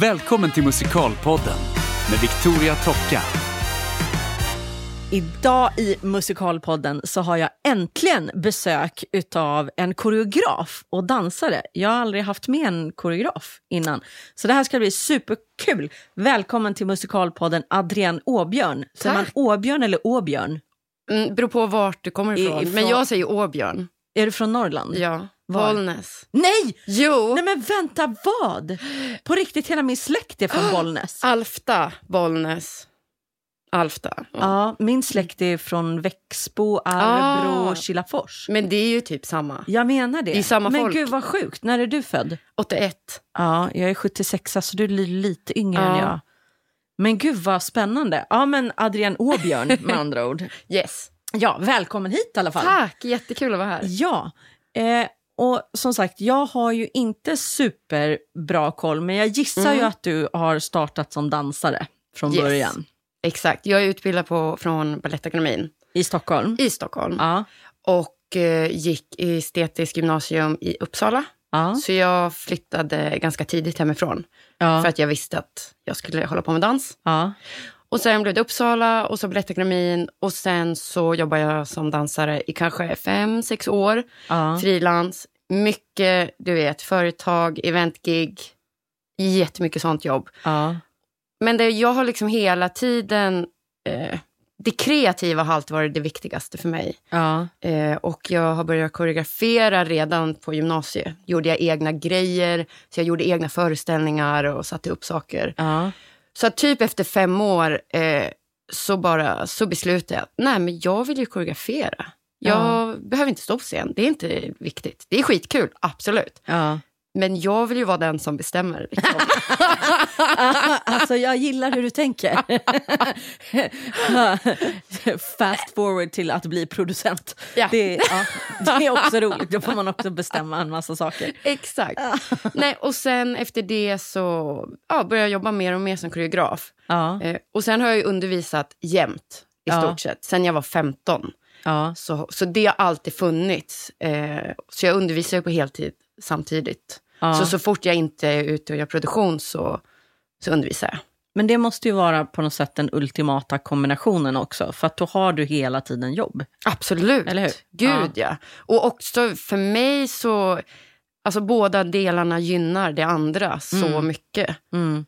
Välkommen till Musikalpodden med Victoria Tocka. Idag i Musikalpodden så har jag äntligen besök utav en koreograf och dansare. Jag har aldrig haft med en koreograf innan. Så det här ska bli superkul. Välkommen till Musikalpodden Adrienne Åbjörn. Säger man Tack. Åbjörn eller Åbjörn? Mm, beror på vart du kommer ifrån. ifrån- Men jag säger Åbjörn. Är du från Norrland? Ja. Var? Bollnäs. Nej! Jo! Nej men vänta, vad? På riktigt, hela min släkt är från Bollnäs. Alfta, Bollnäs. Alfta. Ja. Ja, min släkt är från Växbo, Arbrå, Ah. Kilafors. Men det är ju typ samma. Jag menar det. Det är samma men folk. gud vad sjukt. När är du född? 81. Ja, jag är 76, så du är li- lite yngre än Ja. jag. Men gud vad spännande. Ja, men Adrian Åbjörn med andra ord. Yes. Ja, välkommen hit i alla fall. Tack, jättekul att vara här. Ja, eh, och som sagt, jag har ju inte superbra koll, men jag gissar Mm. ju att du har startat som dansare från Yes. början. Exakt. Jag är utbildad på, från Balettakademin I Stockholm? i Stockholm. Ja. Och eh, gick i estetisk gymnasium i Uppsala. Ja. Så jag flyttade ganska tidigt hemifrån. Ja. För att jag visste att jag skulle hålla på med dans. ja. Och sen blev det Uppsala och så Balettakademin och sen så jobbar jag som dansare i kanske fem, sex år. ja. Frilans, mycket, du vet, företag, eventgig, jättemycket sånt jobb. ja. Men det, jag har liksom hela tiden, eh, det kreativa har alltid varit det viktigaste för mig. ja. Eh, och jag har börjat koreografera redan på gymnasiet. Gjorde jag egna grejer, så jag gjorde egna föreställningar och satte upp saker. ja. Så typ efter fem år eh, så bara så beslutade jag att nej, men jag vill ju koreografera. Jag behöver inte stå på scen, det är inte viktigt. Det är skitkul, absolut. ja. Men jag vill ju vara den som bestämmer. Liksom. alltså jag gillar hur du tänker. Fast forward till att bli producent. Ja. Det, ja, det är också roligt, då får man också bestämma en massa saker. Exakt. nej, och sen efter det så ja, började jag jobba mer och mer som koreograf. Ja, Eh, och sen har jag undervisat jämt i Ja. stort sett, sen jag var 15. ja, Så, så det har alltid funnits. Eh, så jag undervisar på heltid samtidigt. Ja. Så så fort jag inte är ute och gör produktion så, så undervisar jag. Men det måste ju vara på något sätt den ultimata kombinationen också, för att då har du hela tiden jobb. Absolut. Eller hur? Gud ja. Och också för mig så, alltså båda delarna gynnar det andra så Mm. mycket. Mm.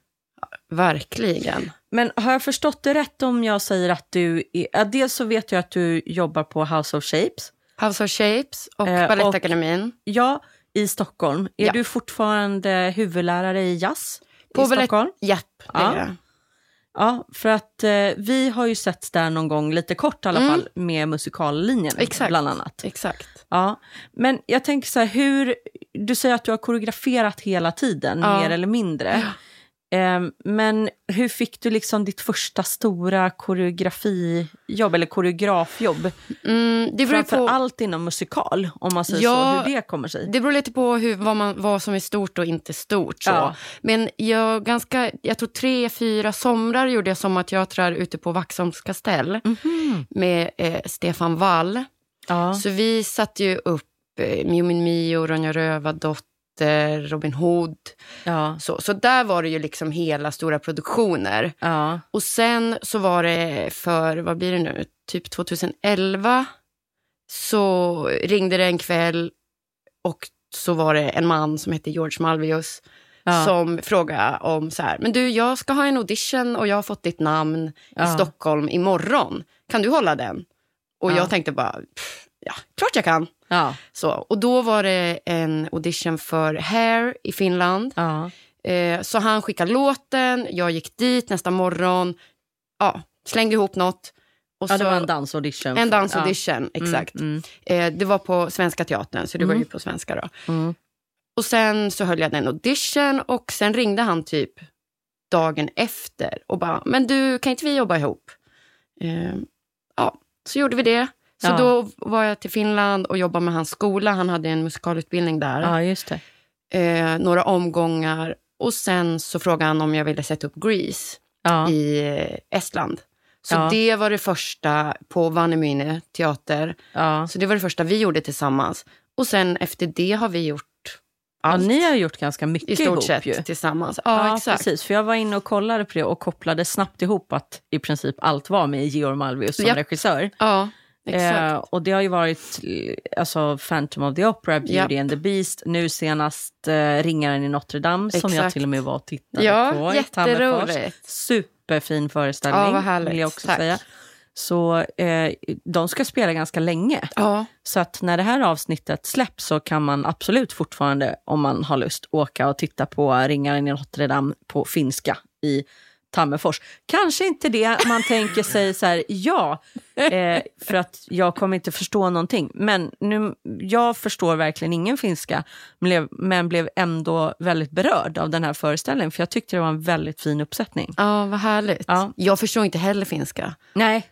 Verkligen. Men har jag förstått det rätt om jag säger att du, är, ja, dels så vet jag att du jobbar på House of Shapes, House of Shapes och Eh, Balettakademin. ja, i Stockholm. Är Ja. du fortfarande huvudlärare i jazz På i Stockholm? Japp, det Ja. är. Ja, för att eh, vi har ju sett där någon gång, lite kort i alla Mm. fall, med musikallinjen Exakt. bland annat. Exakt. Ja, men jag tänker så här, hur, du säger att du har koreograferat hela tiden, Ja. mer eller mindre. Ehm, men hur fick du liksom ditt första stora koreografijobb, eller koreografjobb? Mm, det, beror på, allt inom musikal, om man säger Ja, så, hur det kommer sig. det beror lite på hur, vad, man, vad som är stort och inte stort. Så. Ja. Men jag, ganska, jag tror tre, fyra somrar gjorde jag sommarteatrar ute på Vaxholms kastell Mhm. med eh, Stefan Wall. Ja. Så vi satte ju upp eh, Mio min Mio, Ronja Rövardotter, Robin Hood. Ja. Så, så där var det ju liksom hela stora produktioner. Ja. Och sen så var det för, vad blir det nu, typ 2011 så ringde det en kväll och så var det en man som hette George Malvius Ja. som frågade om så här, men du jag ska ha en audition och jag har fått ditt namn Ja. i Stockholm imorgon. Kan du hålla den? Och Ja. jag tänkte bara, "Pff, ja, klart jag kan. Ja. Så, och då var det en audition för Hair i Finland. Ja. Eh, så han skickade låten, jag gick dit nästa morgon, ja, slängde ihop något. Och ja, så, det var en dansaudition. en dansaudition, ja. exakt. Mm, Eh, det var på Svenska Teatern, så det var Mm. ju på svenska då. mm, mm. Och sen så höll jag den audition och sen ringde han typ dagen efter och bara, men du, kan inte vi jobba ihop? Eh, ja, så gjorde vi det. Så Ja. då var jag till Finland och jobbade med hans skola. Han hade en musikalutbildning där. ja, just det. Eh, några omgångar. Och sen så frågade han om jag ville sätta upp Grease Ja. i Estland. Så Ja. det var det första på Vannemyne teater. Ja. Så det var det första vi gjorde tillsammans. Och sen efter det har vi gjort Ja, allt. ni har gjort ganska mycket I stort ihop sett ju. tillsammans. Ja, exakt. precis. För jag var inne och kollade på det och kopplade snabbt ihop att i princip allt var med Georg Malvius som Ja. regissör. Ja. Eh, och det har ju varit alltså Phantom of the Opera, Beauty Japp. and the Beast, nu senast eh, Ringaren i Notre Dame som jag Exakt. till och med var och tittade ja, på jätteroligt. Superfin föreställning Ja, vad härligt. vill jag också Tack. säga. Så eh, de ska spela ganska länge. Ja, Så att när det här avsnittet släpps så kan man absolut fortfarande, om man har lust, åka och titta på Ringaren i Notre Dame på finska i Tammerfors. Kanske inte det man tänker sig så här, ja, eh, för att jag kommer inte förstå någonting. Men nu, jag förstår verkligen ingen finska, men blev ändå väldigt berörd av den här föreställningen, för jag tyckte det var en väldigt fin uppsättning. ja vad härligt. Ja. Jag förstår inte heller finska, Nej,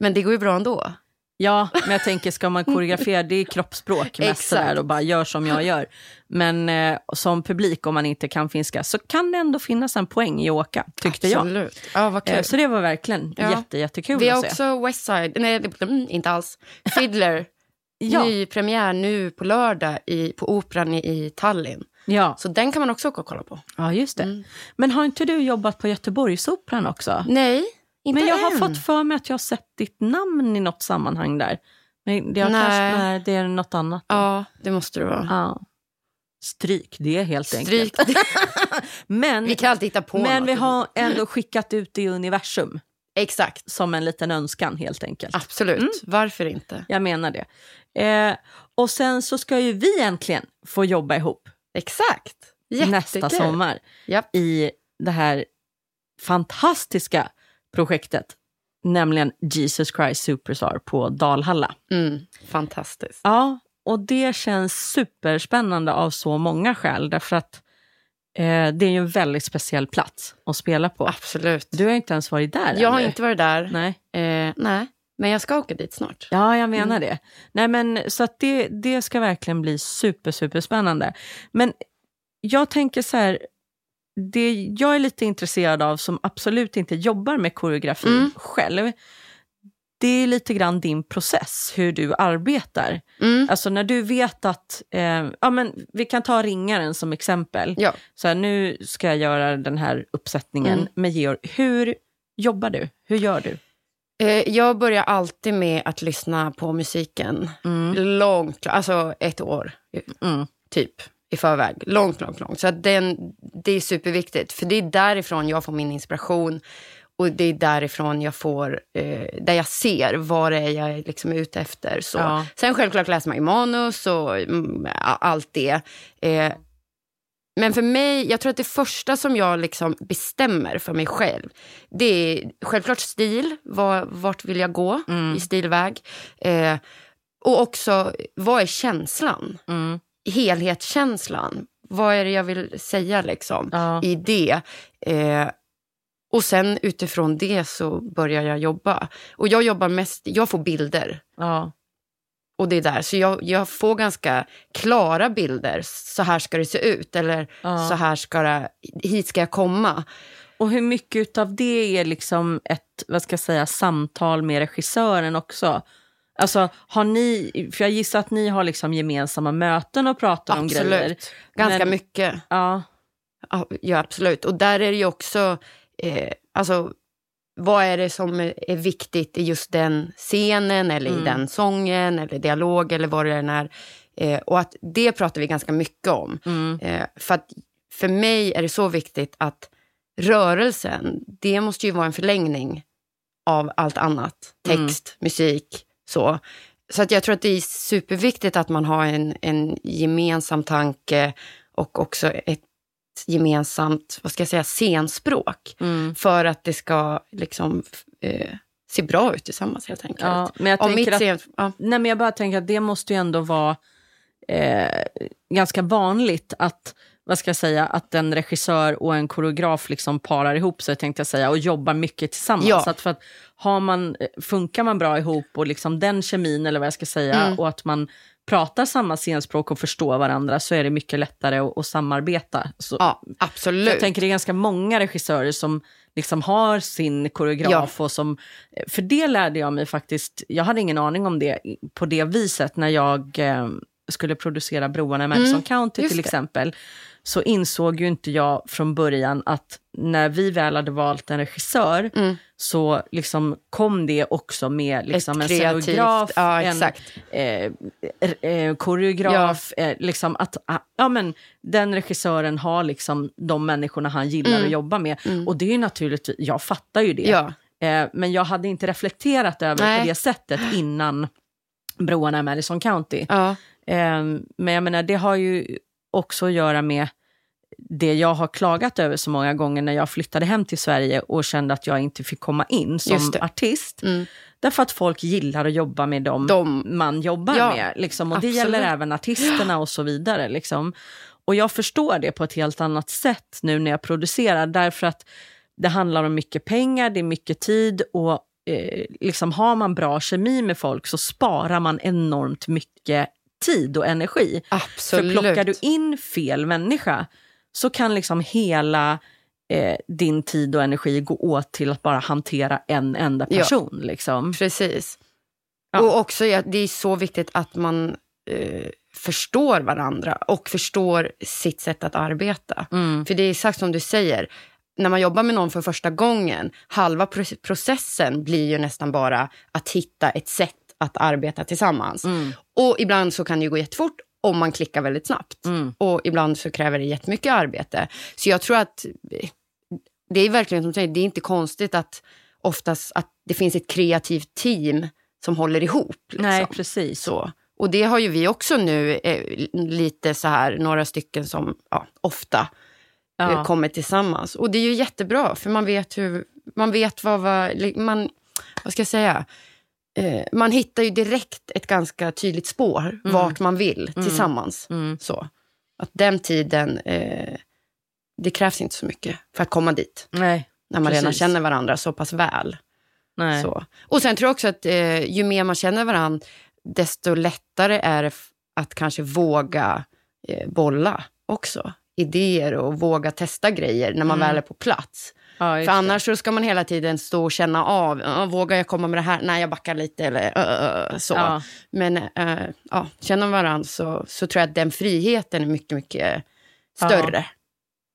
men det går ju bra ändå. Ja, men jag tänker ska man koreografera, det är kroppsspråk mest sådär och bara gör som jag gör. Men eh, som publik, om man inte kan finska, så kan det ändå finnas en poäng i att åka, tyckte jag. Absolut. Ja, vad kul. Eh, så det var verkligen Ja. jätte, jättekul Vi har att se. också Westside, nej mm, inte alls, Fiddler, Ja, ny premiär nu på lördag i, på Operan i, i Tallinn. ja. Så den kan man också åka och kolla på. ja, just det. Mm. Men har inte du jobbat på Göteborgsoperan också? Nej, inte Men jag än. har fått för mig att jag har sett ditt namn i något sammanhang där. Men det, har Nej. Kanske, nej, det är något annat. Ja, det måste det vara. Ja. Stryk det helt Stryk. enkelt. Men, vi kan alltid hitta på men något. vi har ändå skickat ut det i universum. Exakt, som en liten önskan helt enkelt. absolut. Mm. Varför inte? Jag menar det. Eh, och sen så ska ju vi äntligen få jobba ihop Exakt. Jättekul. nästa sommar Japp. i det här fantastiska projektet, nämligen Jesus Christ Superstar på Dalhalla. Mm, fantastiskt. Ja, och det känns superspännande av så många skäl, därför att eh, det är ju en väldigt speciell plats att spela på. Absolut. Du har inte ens varit där jag har ännu. inte varit där. Nej. Eh, nej, men jag ska åka dit snart. Ja, jag menar det. Nej, men, så att det, det ska verkligen bli super, super spännande. Men jag tänker så här, det jag är lite intresserad av som absolut inte jobbar med koreografi Mm. själv, det är lite grann din process, hur du arbetar. Mm. Alltså när du vet att, eh, ja men vi kan ta ringaren som exempel. Ja. Så här, nu ska jag göra den här uppsättningen Mm. med Georg. Hur jobbar du? Hur gör du? Eh, jag börjar alltid med att lyssna på musiken. Mm. Långt, alltså ett år Mm. typ i förväg. Långt, långt, långt. Så att den, det är superviktigt. För det är därifrån jag får min inspiration. Och det är därifrån jag får, eh, där jag ser vad det är jag är liksom ute efter. Så. Ja. Sen självklart läser man ju manus och mm, allt det. Eh, men för mig, jag tror att det första som jag liksom bestämmer för mig själv, det är självklart stil. Var, vart vill jag gå Mm. i stilväg? Eh, och också, vad är känslan? Mm. Helhetskänslan. Vad är det jag vill säga liksom Ja. i det? Eh, och sen utifrån det så börjar jag jobba. Och jag jobbar mest, jag får bilder. Ja. Och det är där, så jag, jag får ganska klara bilder. Så här ska det se ut, eller Ja. så här ska det, hit ska jag komma. Och hur mycket av det är liksom ett vad ska jag säga, samtal med regissören också? Alltså, har ni, för jag gissar att ni har liksom gemensamma möten och pratar om grejer. Absolut, ganska Men- mycket. Ja, Ja, absolut. Och där är det ju också, eh, alltså, vad är det som är viktigt i just den scenen eller Mm. i den sången eller dialog eller vad det än är. Eh, och att det pratar vi ganska mycket om. mm, Eh, för att för mig är det så viktigt att rörelsen, det måste ju vara en förlängning av allt annat. Mm. Text, musik, så. Så att jag tror att det är superviktigt att man har en, en gemensam tanke och också ett gemensamt, vad ska jag säga, scenspråk. mm. För att det ska liksom eh, se bra ut tillsammans helt enkelt. ja, men jag Om mitt att, scen, ja, nej, men jag bara tänker att det måste ju ändå vara eh, ganska vanligt att vad ska jag säga, att en regissör och en koreograf liksom parar ihop sig tänkte jag säga och jobbar mycket tillsammans. Ja. Så att för att har man, eh, funkar man bra ihop och liksom den kemin eller vad jag ska säga Mm. och att man pratar samma scenspråk och förstår varandra så är det mycket lättare att, att samarbeta. Så, ja, jag absolut. tänker det är ganska många regissörer som liksom har sin koreograf och som, för det lärde jag mig faktiskt, jag hade ingen aning om det på det viset när jag eh, skulle producera Broarna i Madison County Mm, just till det. Så insåg ju inte jag från början att när vi väl hade valt en regissör Mm. så liksom kom det också med liksom en scenograf, ja, en eh, eh, koreograf, eh, liksom att ah, ja, men, den regissören har liksom de människorna han gillar att jobba med. Och det är ju naturligtvis, jag fattar ju det. Ja. Eh, men jag hade inte reflekterat över Nej. på det sättet innan broarna i Madison County. Ja. Eh, men jag menar, det har ju också att göra med det jag har klagat över så många gånger när jag flyttade hem till Sverige och kände att jag inte fick komma in som det. artist. Mm. Därför att folk gillar att jobba med dem De- man jobbar Ja, med. Liksom. Och det absolut. gäller även artisterna och så vidare. Liksom. Och jag förstår det på ett helt annat sätt nu när jag producerar. Därför att det handlar om mycket pengar, det är mycket tid och eh, liksom har man bra kemi med folk så sparar man enormt mycket tid och energi. Absolut. För plockar du in fel människa så kan liksom hela eh, din tid och energi gå åt till att bara hantera en enda Ja. person. Liksom. Precis. Ja. Och också, ja, det är så viktigt att man eh, förstår varandra och förstår sitt sätt att arbeta. Mm. För det är exakt som du säger, när man jobbar med någon för första gången, halva pro- processen blir ju nästan bara att hitta ett sätt att arbeta tillsammans. Mm. Och ibland så kan det ju gå jättefort om man klickar väldigt snabbt. Mm. Och ibland så kräver det jättemycket arbete. Så jag tror att eh, det är verkligen som du säger, det är inte konstigt att oftast att det finns ett kreativt team som håller ihop. Liksom. Nej, precis. Så. Och det har ju vi också nu, eh, lite så här, några stycken som ja, ofta eh, Ja. kommer tillsammans. Och det är ju jättebra, för man vet hur, man vet vad, vad, man, vad ska jag säga, eh, man hittar ju direkt ett ganska tydligt spår vart man vill tillsammans. Mm. Så. Att den tiden, eh, det krävs inte så mycket för att komma dit. Nej, När man redan Precis. känner varandra så pass väl. nej. Så. Och sen tror jag också att eh, ju mer man känner varandra, desto lättare är det att kanske våga eh, bolla också. Idéer och våga testa grejer när man väl är på plats. Ja, För annars så ska man hela tiden stå och känna av, "Ja, vågar jag komma med det här? Nej, jag backar lite eller "Ö, ö, ö", så. Ja. Men eh, ja, känner man varandra så, så tror jag att den friheten är mycket, mycket större.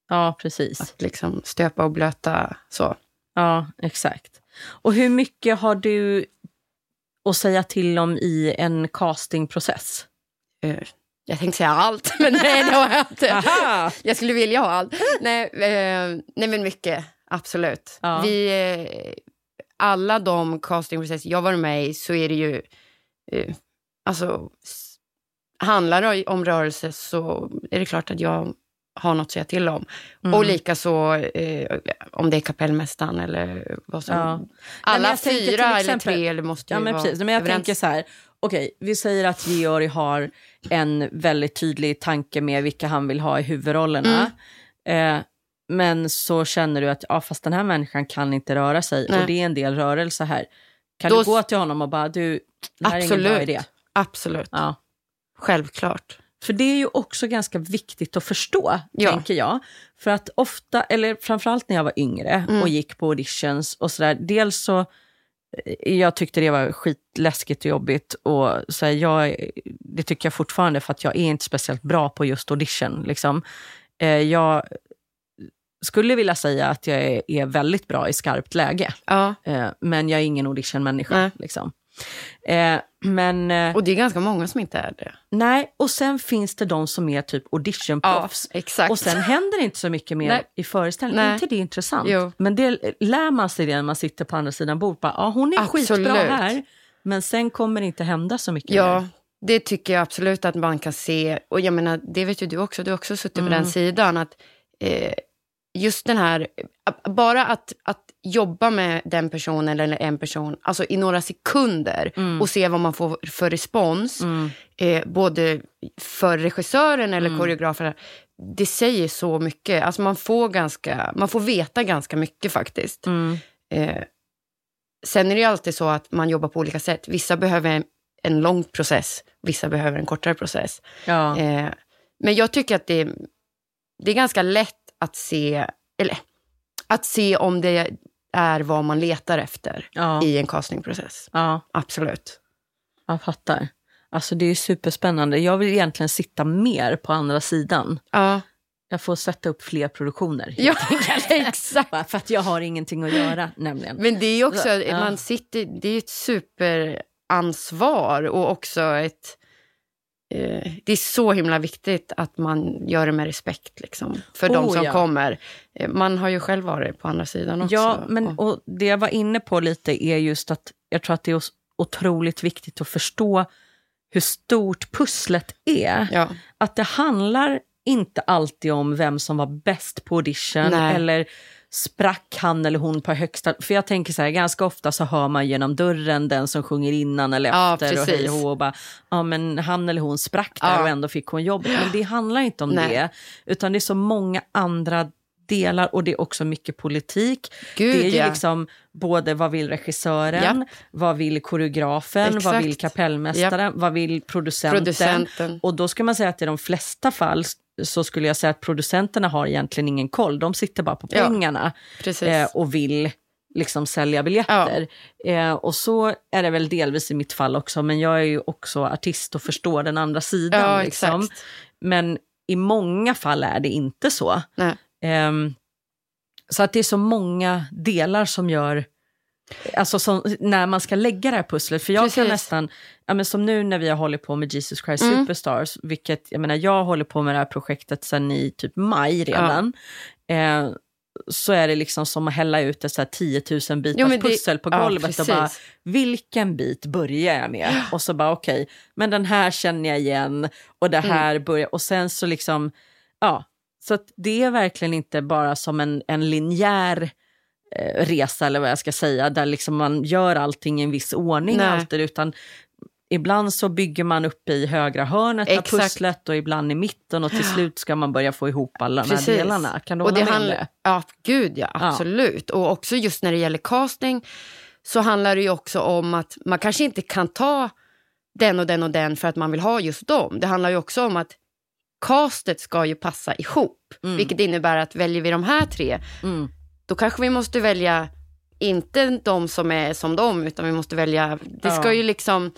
Ja, precis. Att liksom stöpa och blöta så. Ja, exakt. Och hur mycket har du att säga till om i en castingprocess? Eh, jag tänkte säga allt, men nej, det har jag inte. Aha! Jag skulle vilja ha allt. Nej, eh, nej men mycket. Absolut. Ja. Vi, alla de castingprocesser jag varit med i så är det ju... Eh, alltså, handlar det om rörelse så är det klart att jag har något att säga till om. Mm. Och likaså eh, om det är kapellmästaren eller vad som... Ja. Alla till fyra eller exempel- tre eller måste ju Ja, men vara precis. Men jag överens. tänker så här, okej, vi säger att Georg har en väldigt tydlig tanke med vilka han vill ha i huvudrollerna. Mm. Eh, men så känner du att, ja fast den här människan kan inte röra sig Nej. och det är en del rörelse här. Kan Då du gå till honom och bara, du, det här är ingen bra Absolut. idé. Absolut. Ja. Självklart. För det är ju också ganska viktigt att förstå, Ja. tänker jag. För att ofta, eller framförallt när jag var yngre Mm. och gick på auditions och sådär, dels så eh, jag tyckte det var skitläskigt och jobbigt och så här, jag, det tycker jag fortfarande för att jag är inte speciellt bra på just audition. Liksom. Eh, jag skulle vilja säga att jag är, är väldigt bra i skarpt läge, Ja. eh, men jag är ingen auditionmänniska. Liksom. Eh, men... Eh, Och det är ganska många som inte är det. Nej, och sen finns det de som är typ auditionproffs. exakt. Och sen händer det inte så mycket mer Nej. i föreställningen. Nej. Är inte det intressant? Jo. Men det lär man sig det när man sitter på andra sidan bordet. Ja, hon är Absolut. skitbra här, men sen kommer det inte hända så mycket Ja, mer. det tycker jag absolut att man kan se. Och jag menar, det vet ju du också, du har också suttit Mm. på den sidan. att eh, Just den här, bara att, att jobba med den personen eller en person, alltså i några sekunder och se vad man får för respons, Mm. eh, både för regissören eller koreografen, det säger så mycket. Alltså man får, ganska, man får veta ganska mycket faktiskt. Mm. Eh, sen är det alltid så att man jobbar på olika sätt. Vissa behöver en, en lång process, vissa behöver en kortare process. Ja. Eh, men jag tycker att det, det är ganska lätt att se, eller att se om det är vad man letar efter Ja. i en castingprocess. ja, Absolut. jag fattar. Alltså det är superspännande. Jag vill egentligen sitta mer på andra sidan. Ja, Jag får sätta upp fler produktioner. ja exakt. För att jag har ingenting att göra nämligen. Men det är ju också, Ja. man sitter, det är ett superansvar och också ett... Eh, det är så himla viktigt att man gör det med respekt liksom, för de Oh, som ja. kommer. Eh, man har ju själv varit på andra sidan också. Ja, men Och- och det jag var inne på lite är just att jag tror att det är otroligt viktigt att förstå hur stort pusslet är. ja. Att det handlar inte alltid om vem som var bäst på audition Nej. eller sprack han eller hon på högsta... För jag tänker så här, ganska ofta så hör man genom dörren den som sjunger innan eller Ja, efter och precis. hej och och bara, ja men han eller hon sprack där Ja. och ändå fick hon jobbet. Men det handlar inte om Nej. det, utan det är så många andra delar och det är också mycket politik. Gud, det är ju ja. liksom både vad vill regissören, vad vill koreografen, vad Exakt. vill kapellmästaren, vad vill producenten. Producenten. Och då ska man säga att i de flesta fall så skulle jag säga att producenterna har egentligen ingen koll. De sitter bara på Ja, pengarna Precis. eh, och vill liksom sälja biljetter. Eh, och så är det väl delvis i mitt fall också, men jag är ju också artist och förstår den andra sidan. ja, liksom. Men i många fall är det inte så. Ehm, så att det är så många delar som gör, alltså som, när man ska lägga det här pusslet. För jag kan Precis. nästan, ja, men som nu när vi har hållit på med Jesus Christ Mm. Superstars, vilket jag menar jag håller på med det här projektet sedan i typ maj redan. Eh, så är det liksom som att hälla ut ett så här 10 000 bitars Jo, det- pussel på ja, golvet och bara, vilken bit börjar jag med? Och så bara okej, men den här känner jag igen och det här börjar, och sen så liksom, ja, så det är verkligen inte bara som en, en linjär eh, resa eller vad jag ska säga, där liksom man gör allting i en viss ordning alltid, utan ibland så bygger man upp i högra hörnet av Exakt. pusslet och ibland i mitten och till slut ska man börja få ihop alla de här Precis. delarna. Kan du och det handlar, det? Ja, gud ja, absolut. Och också just när det gäller casting så handlar det ju också om att man kanske inte kan ta den och den och den för att man vill ha just dem. Det handlar ju också om att castet ska ju passa ihop. Vilket innebär att väljer vi de här tre, Mm. då kanske vi måste välja inte de som är som dem, utan vi måste välja... Det ska Ja. ju liksom...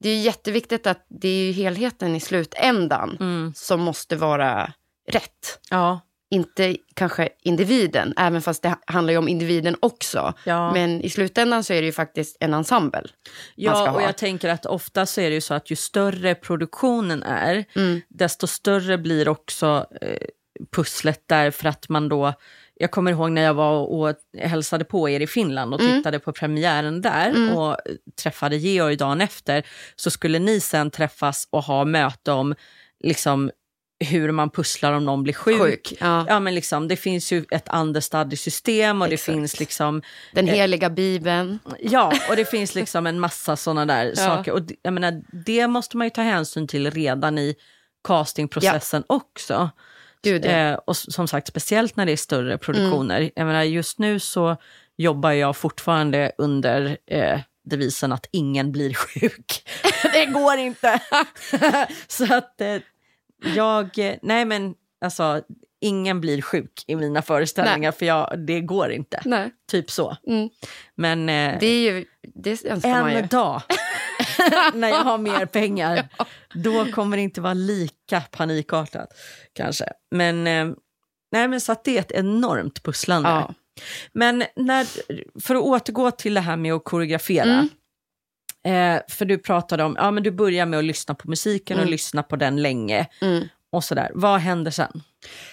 Det är jätteviktigt att det är helheten i slutändan Mm. som måste vara rätt Ja, inte kanske individen, även fast det handlar ju om individen också. Ja. Men i slutändan så är det ju faktiskt en ensemble. Ja, och jag tänker att ofta så är det ju så att ju större produktionen är, Mm. desto större blir också eh, pusslet därför att man då, jag kommer ihåg när jag var och hälsade på er i Finland och Mm. tittade på premiären där och träffade Georg dagen efter, så skulle ni sen träffas och ha möte om liksom hur man pusslar om någon blir sjuk. Sjuk, ja. Ja, men liksom, det finns ju ett understudy-system och det Exakt. finns liksom Den heliga bibeln. Ja, och det finns liksom en massa sådana där saker. Och det- jag menar, det måste man ju ta hänsyn till redan i castingprocessen också. Gud, ja. Eh, och som sagt, speciellt när det är större produktioner. Jag menar, just nu så jobbar jag fortfarande under eh, devisen att ingen blir sjuk. det går inte! så att eh, jag, nej men alltså, ingen blir sjuk i mina föreställningar för jag, det går inte. Nej. Typ så. Mm. Men eh, Det är ju... Det önskar man ju. en dag när jag har mer pengar, då kommer det inte vara lika panikartat kanske. Men, eh, nej, men så det är ett enormt pusslande. Ja. Men när, för att återgå till det här med att koreografera. Eh, för du pratade om, ja men du börjar med att lyssna på musiken och Mm. lyssna på den länge. Mm. Och sådär. Vad händer sen?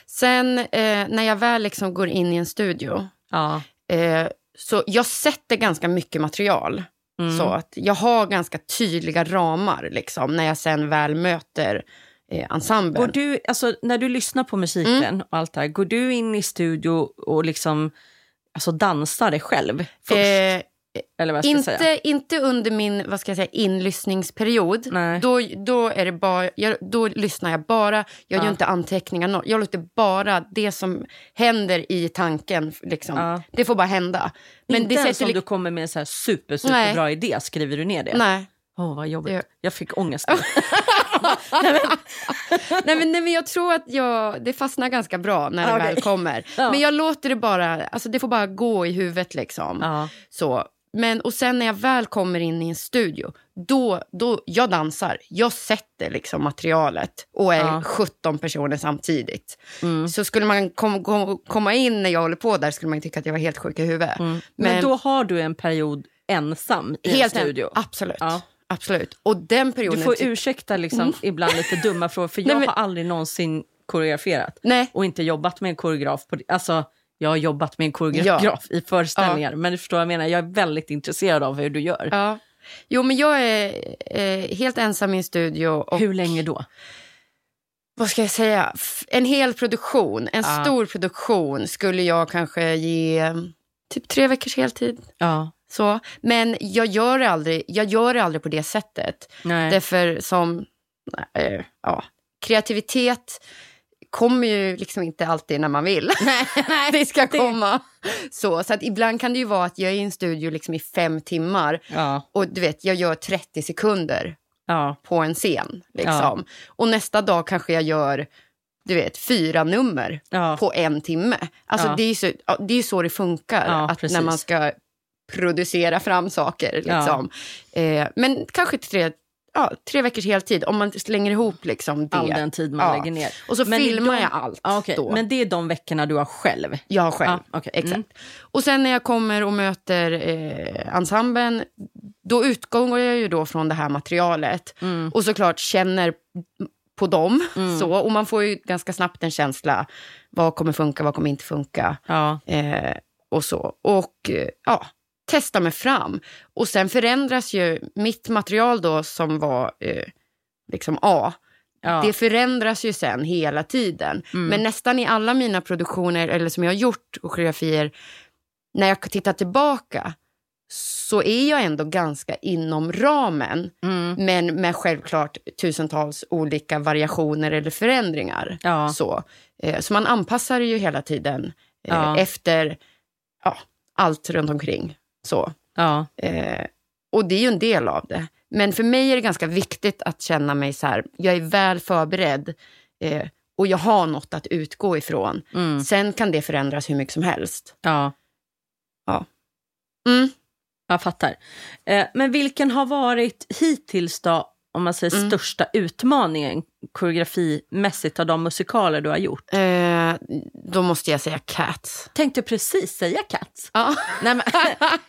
Sen eh, när jag väl liksom går in i en studio, Ja. eh, så jag sätter ganska mycket material. Mm. Så att jag har ganska tydliga ramar liksom, när jag sen väl möter eh, ensemblen. Går du, alltså, när du lyssnar på musiken Mm. och allt det här, går du in i studio och liksom alltså, dansar det själv först? Eh, eller vad jag ska säga? inte, inte under min vad ska jag säga, inlyssningsperiod. Nej. Då, då, är det bara, jag, då lyssnar jag bara. Jag Ja. gör inte anteckningar. Jag låter bara det som händer i tanken. Liksom. Ja. Det får bara hända. Men inte det ens om du kommer med en så här super, superbra idé, skriver du ner det? Nej. Åh, vad jobbigt. Det- Jag fick ångest nu. nej, men, nej, men jag tror att jag, det fastnar ganska bra när det Okej. väl kommer. Ja. Men jag låter det bara, alltså det får bara gå i huvudet liksom. ja. Så. Men, och sen när jag väl kommer in i en studio, då, då jag dansar. Jag sätter liksom materialet och är Ja. 17 personer samtidigt. Mm. Så skulle man kom, kom, komma in när jag håller på där skulle man tycka att jag var helt sjuk i huvudet. Mm. Men, då har du en period ensam i helt en studio. Absolut. Ja. absolut. Och den perioden... Du får ursäkta liksom, ibland lite dumma frågor, för jag Nej, men- har aldrig någonsin koreograferat Nej, och inte jobbat med en koreograf. På, alltså, jag har jobbat med en koreograf i föreställningar, men du förstår vad jag menar. Jag är väldigt intresserad av hur du gör. ja. Jo, men jag är eh, helt ensam i en studio. Och, Hur länge då? vad ska jag säga? En hel produktion, en Ja. stor produktion skulle jag kanske ge eh, typ tre veckors heltid. Ja. Så. Men jag gör, det aldrig, jag gör det aldrig på det sättet. Nej. Därför som eh, ja, kreativitet kommer ju liksom inte alltid när man vill. nej, det ska komma. Så, så att ibland kan det ju vara att jag är i en studio liksom i fem timmar Ja. och du vet, jag gör 30 sekunder Ja. på en scen. Liksom. Och nästa dag kanske jag gör du vet, fyra nummer Ja. på en timme. Alltså Ja. det är så ja, det, är så det funkar. Ja, att precis. när man ska producera fram saker. Liksom. Eh, men kanske tre, ja, tre veckors heltid om man slänger ihop liksom det. All den tid man Ja. lägger ner. Och så Men filmar de- jag allt Ja, okej. då. Men det är de veckorna du har själv? Jag själv. Ja, okej. Exakt. Mm. Och sen när jag kommer och möter eh, ensemblen, då utgår jag ju då från det här materialet. Mm. Och såklart känner på dem. Så, och man får ju ganska snabbt en känsla. Vad kommer funka, vad kommer inte funka? Ja. Eh, och så. Och eh, ja, testa mig fram. Och sen förändras ju mitt material då som var eh, liksom A. Ja. Det förändras ju sen hela tiden. Men nästan i alla mina produktioner, eller som jag har gjort, och koreografier, när jag tittar tillbaka så är jag ändå ganska inom ramen. Mm. Men med självklart tusentals olika variationer eller förändringar. Ja. Så, eh, så man anpassar ju hela tiden eh, Ja. efter allt runt omkring. Så. Ja. Eh, och det är ju en del av det. Men för mig är det ganska viktigt att känna mig så här, jag är väl förberedd eh, och jag har något att utgå ifrån. Mm. Sen kan det förändras hur mycket som helst. ja. Mm. Jag fattar. Eh, men vilken har varit hittills då, om man säger Mm. största utmaningen koreografimässigt av de musikaler du har gjort? Eh, då måste jag säga Cats. Tänkte precis säga Cats. Ja. Nej, men,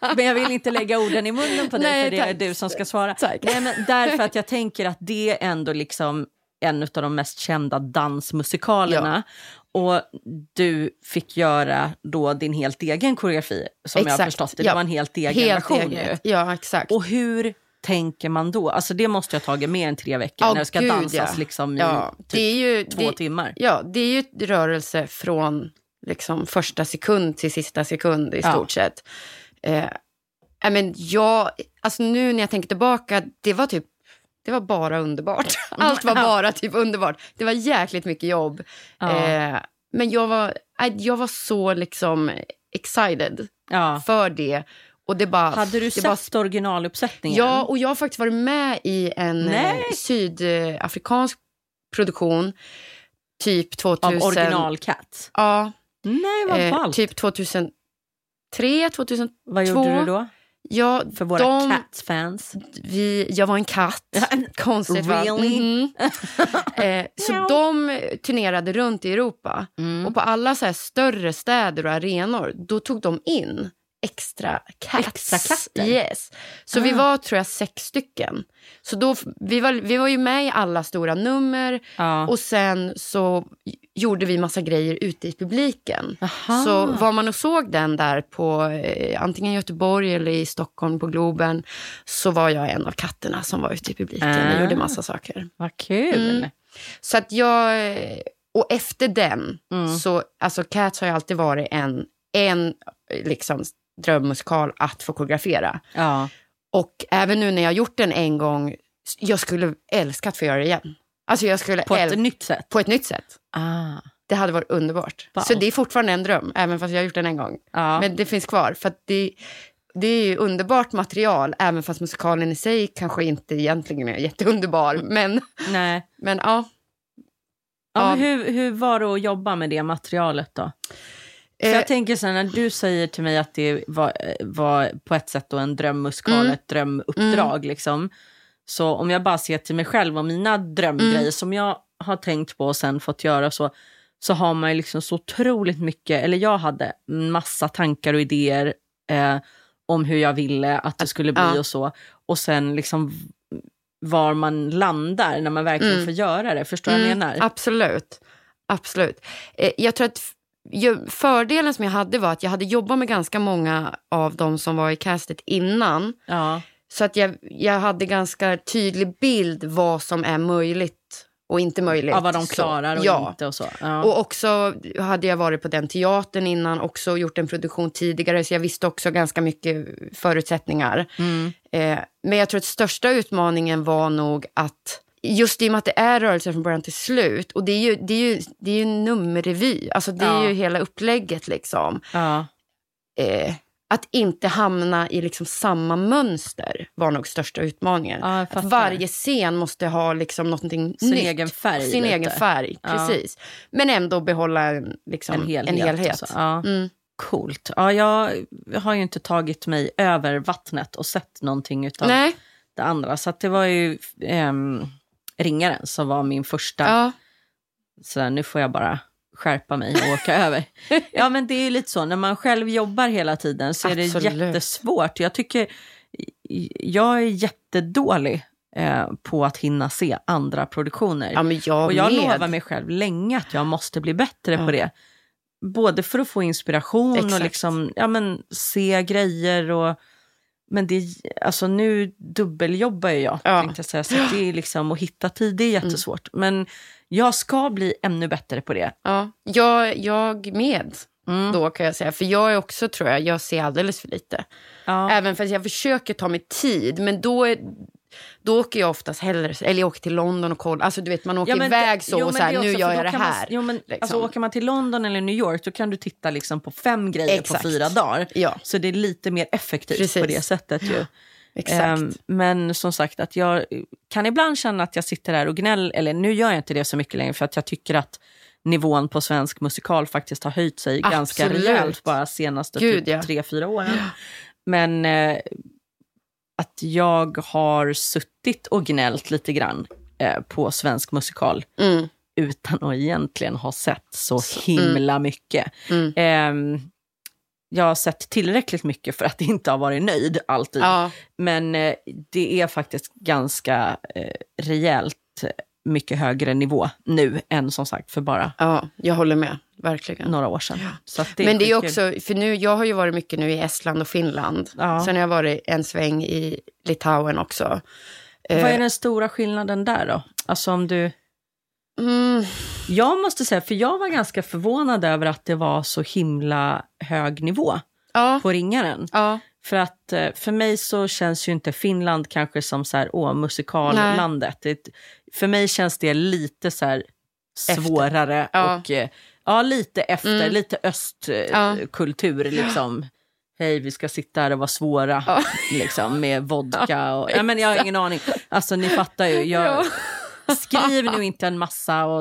men jag vill inte lägga orden i munnen på dig, Nej, för det är tack. du som ska svara. Tack. Nej, men därför att jag tänker att det är ändå liksom en av de mest kända dansmusikalerna. Och du fick göra då din helt egen koreografi, som jag har Exakt, förstått det. ja. Det var en helt egen Helt version. eget. Ja, exakt. Och hur tänker man då? Alltså det måste jag ha tagit mer än tre veckor Ja, när det ska gud, dansas ja. liksom i ja, typ det är ju, två det, timmar. Ja, det är ju rörelse från liksom, första sekund till sista sekund i Ja. stort sett. Eh, I men jag, alltså nu när jag tänker tillbaka, det var typ det var bara underbart. Allt var Ja. bara typ underbart. Det var jäkligt mycket jobb. Ja. Eh, men jag var, jag var så liksom excited Ja. för det. Och det bara, Hade du det sett bara originaluppsättningen? Ja, och jag har faktiskt varit med i en Nej. eh, sydafrikansk produktion. Typ 2000... Av original Cats? Ja, Nej, vad eh, typ 2003, 2002. Vad gjorde du då? Ja, För våra de, Cats-fans? vi, jag var en katt. Konstigt? Really? Mhm. eh, så Meow. de turnerade runt i Europa. Mm. Och på alla så större städer och arenor, då tog de in extra cats. Extra? Yes. Så vi Ah. var, tror jag, sex stycken. Så då, vi, var, vi var ju med i alla stora nummer Ja. och sen så gjorde vi massa grejer ute i publiken. Aha. Så var man och såg den där på eh, antingen Göteborg eller i Stockholm på Globen så var jag en av katterna som var ute i publiken Ah. gjorde massa saker. Vad kul. Mm. Så att jag... eh, Och efter den, Mm. så... Alltså Cats har ju alltid varit en, en liksom, drömmusikal att få koreografera. Ja. Och även nu när jag har gjort den en gång, jag skulle älska att få göra det igen. Alltså jag skulle På ett nytt sätt? på ett nytt sätt. Ah. Det hade varit underbart. Wow. Så det är fortfarande en dröm, även fast jag har gjort den en gång. Ja. Men det finns kvar. För det, det är ju underbart material, även fast musikalen i sig kanske inte egentligen är jätteunderbar. Men, Nej. men ja. Ja, Ja. men hur, hur var det att jobba med det materialet då? Eh, jag tänker så här, när du säger till mig att det var, var på ett sätt en drömmusikal, Mm. ett drömuppdrag liksom. Så om jag bara ser till mig själv och mina drömgrejer Mm. som jag har tänkt på och sen fått göra så, så har man ju liksom så otroligt mycket, eller jag hade massa tankar och idéer eh, om hur jag ville att det skulle bli Ja. och så. Och sen liksom var man landar när man verkligen Mm. får göra det. Förstår du vad jag Mm, menar? Absolut. Absolut. Eh, jag tror att fördelen som jag hade var att jag hade jobbat med ganska många av de som var i castet innan. Ja. Så att jag, jag hade ganska tydlig bild vad som är möjligt och inte möjligt. ja, vad de Så, klarar och ja. inte och så. Ja. Och också hade jag varit på den teatern innan, också gjort en produktion tidigare, så jag visste också ganska mycket förutsättningar. Mm. Eh, men jag tror att största utmaningen var nog att Just i och med att det är rörelser från början till slut. Och det är ju, det är ju, det är ju en nummerrevy. Alltså det är Ja. ju hela upplägget liksom. Ja. Eh, att inte hamna i liksom samma mönster var nog största utmaningen. Ja, att varje scen måste ha liksom någonting Sin nytt. egen färg Sin lite. egen färg, precis. Men ändå behålla en, liksom, en helhet. En helhet. Mm. Coolt. Ja, jag har ju inte tagit mig över vattnet och sett någonting utav Nej, det andra. Så det var ju ehm, Ringaren som var min första. ja. Så här, nu får jag bara skärpa mig och åka över. Ja, men det är ju lite så. När man själv jobbar hela tiden så är det Absolut. jättesvårt. Jag tycker... Jag är jättedålig eh, på att hinna se andra produktioner. ja jag Och jag med. lovar mig själv länge att jag måste bli bättre Ja. på det. Både för att få inspiration och Exakt. liksom, ja, men, se grejer. Och, men det, alltså nu dubbeljobbar jag, Ja. tänkte jag säga. Så det är liksom, att hitta tid det är jättesvårt. Men jag ska bli ännu bättre på det. Ja, jag, jag med Mm. då kan jag säga. För jag är också, tror jag, jag ser alldeles för lite. Ja. Även fast jag försöker ta mig tid. Men då, är, då åker jag oftast hellre, eller jag åker till London och kollar. Alltså du vet, man åker Ja, iväg det- så jo, och så här, nu gör jag det kan man- här. jo, men, liksom. alltså, åker man till London eller New York då kan du titta liksom på fem grejer Exakt. på fyra dagar. Ja, Så det är lite mer effektivt Precis. på det sättet. ju. exakt. Ehm, men som sagt, att jag kan ibland känna att jag sitter där och gnäller, eller nu gör jag inte det så mycket längre för att jag tycker att nivån på svensk musikal faktiskt har höjt sig ganska Absolut. rejält bara senaste Gud, typ, ja. tre, fyra åren. Men eh, att jag har suttit och gnällt lite grann eh, på svensk musikal Mm, utan att egentligen ha sett så himla mycket. mm. Ehm, jag har sett tillräckligt mycket för att inte ha varit nöjd alltid. Ja, Men eh, det är faktiskt ganska eh, rejält eh, mycket högre nivå nu än som sagt för bara ja, jag håller med. Verkligen. några år sedan. Att det Men det är också, för nu, jag har ju varit mycket nu i Estland och Finland. Ja. Sen har jag varit en sväng i Litauen också. Vad Eh, är den stora skillnaden där då? Alltså om du... mm, Jag måste säga, för jag var ganska förvånad över att det var så himla hög nivå ja, på ringaren. ja, För att eh, för mig så känns ju inte Finland kanske som så här, åh, musikallandet. Det, för mig känns det lite så här svårare Ja. och eh, ja, lite efter, Mm. lite Ja. östkultur liksom. Hej, vi ska sitta här och vara svåra Ja. liksom, med vodka. Och, ja, men jag har ingen aning. Alltså ni fattar ju. Jag, Ja. Skriv nu inte en massa och,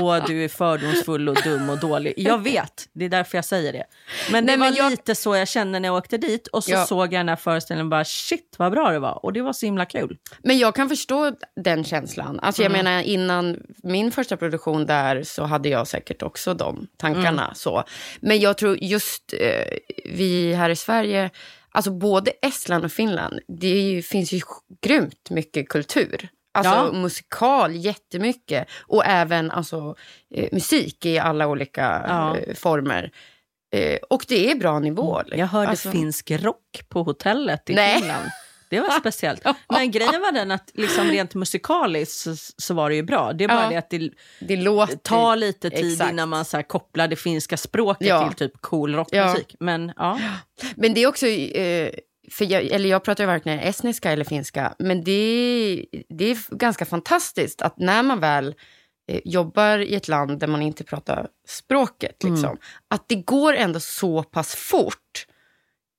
och du är fördomsfull och dum och dålig. Jag vet, det är därför jag säger det. Men det Nej, var men jag- lite så jag kände när jag åkte dit och så Ja. såg jag den här föreställningen och bara shit vad bra det var. Och det var så himla kul. Men jag kan förstå den känslan. Alltså jag menar innan min första produktion där så hade jag säkert också de tankarna. Så. Men jag tror just eh, vi här i Sverige, alltså både Estland och Finland, det ju, finns ju grymt mycket kultur. Alltså Ja. musikal jättemycket och även alltså, eh, musik i alla olika Ja. eh, former. Eh, och det är bra nivå. Jag hörde Alltså- finsk rock på hotellet i Nej. Finland. Det var speciellt. Men grejen var den att liksom rent musikaliskt så, så var det ju bra. Det är bara Ja. det att det Det låter... tar lite tid Exakt. innan man så kopplar det finska språket Ja. till typ cool rockmusik. Men ja. Men det är också, eh, för jag, eller jag pratar ju varken estniska eller finska, men det, det är ganska fantastiskt att när man väl eh, jobbar i ett land där man inte pratar språket, liksom, att det går ändå så pass fort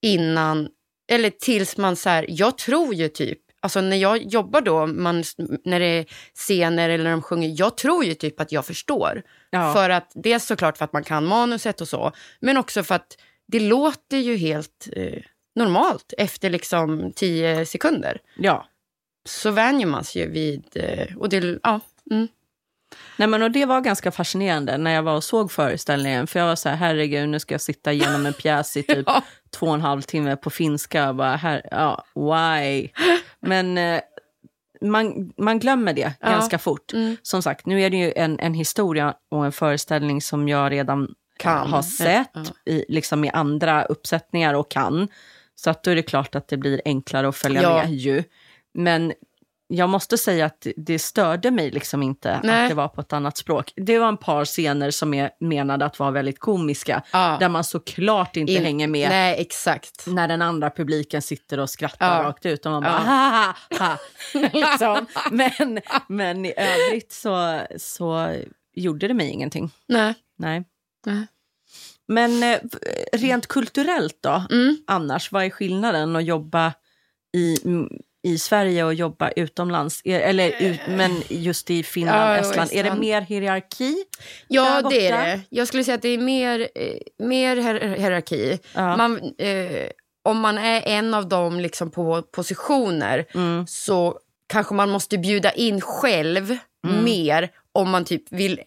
innan, eller tills man så här, jag tror ju typ alltså när jag jobbar då, man, när det är scener eller när de sjunger, jag tror ju typ att jag förstår. Ja. För att, dels såklart för att man kan manuset och så, men också för att det låter ju helt eh, normalt efter liksom tio sekunder. Ja. Så vänjer man sig ju vid, eh, och det, ja. Mm. Nej, men och det var ganska fascinerande när jag var och såg föreställningen. För jag var så här, herregud, nu ska jag sitta igenom en pjäs i typ Ja. två och en halv timme på finska. Och bara, här, ja, why? Men eh, man, man glömmer det Ja. ganska fort. Mm. Som sagt, nu är det ju en, en historia och en föreställning som jag redan Kan. har sett Ja. i, liksom i andra uppsättningar och kan. Så att då är det klart att det blir enklare att följa Ja. med ju. Men jag måste säga att det störde mig liksom inte Nej. att det var på ett annat språk. Det var en par scener som är menade att vara väldigt komiska. Ja. Där man såklart inte In- hänger med Nej, exakt. när den andra publiken sitter och skrattar Ja. rakt ut. Och man bara Ja. ha, ha, ha. liksom. men, men i övrigt så, så gjorde det mig ingenting. Nej. Nej. Nej. Men eh, rent kulturellt då, Mm. annars, vad är skillnaden att jobba i, i Sverige och jobba utomlands? Är- Eller, ut, men just i Finland, Ja, och Estland, är det Estland. mer hierarki? Ja, det är det. Jag skulle säga att det är mer, eh, mer hier- hierarki. Ja. Man, eh, om man är en av dem liksom på positioner Mm. så kanske man måste bjuda in själv Mm. mer om man typ vill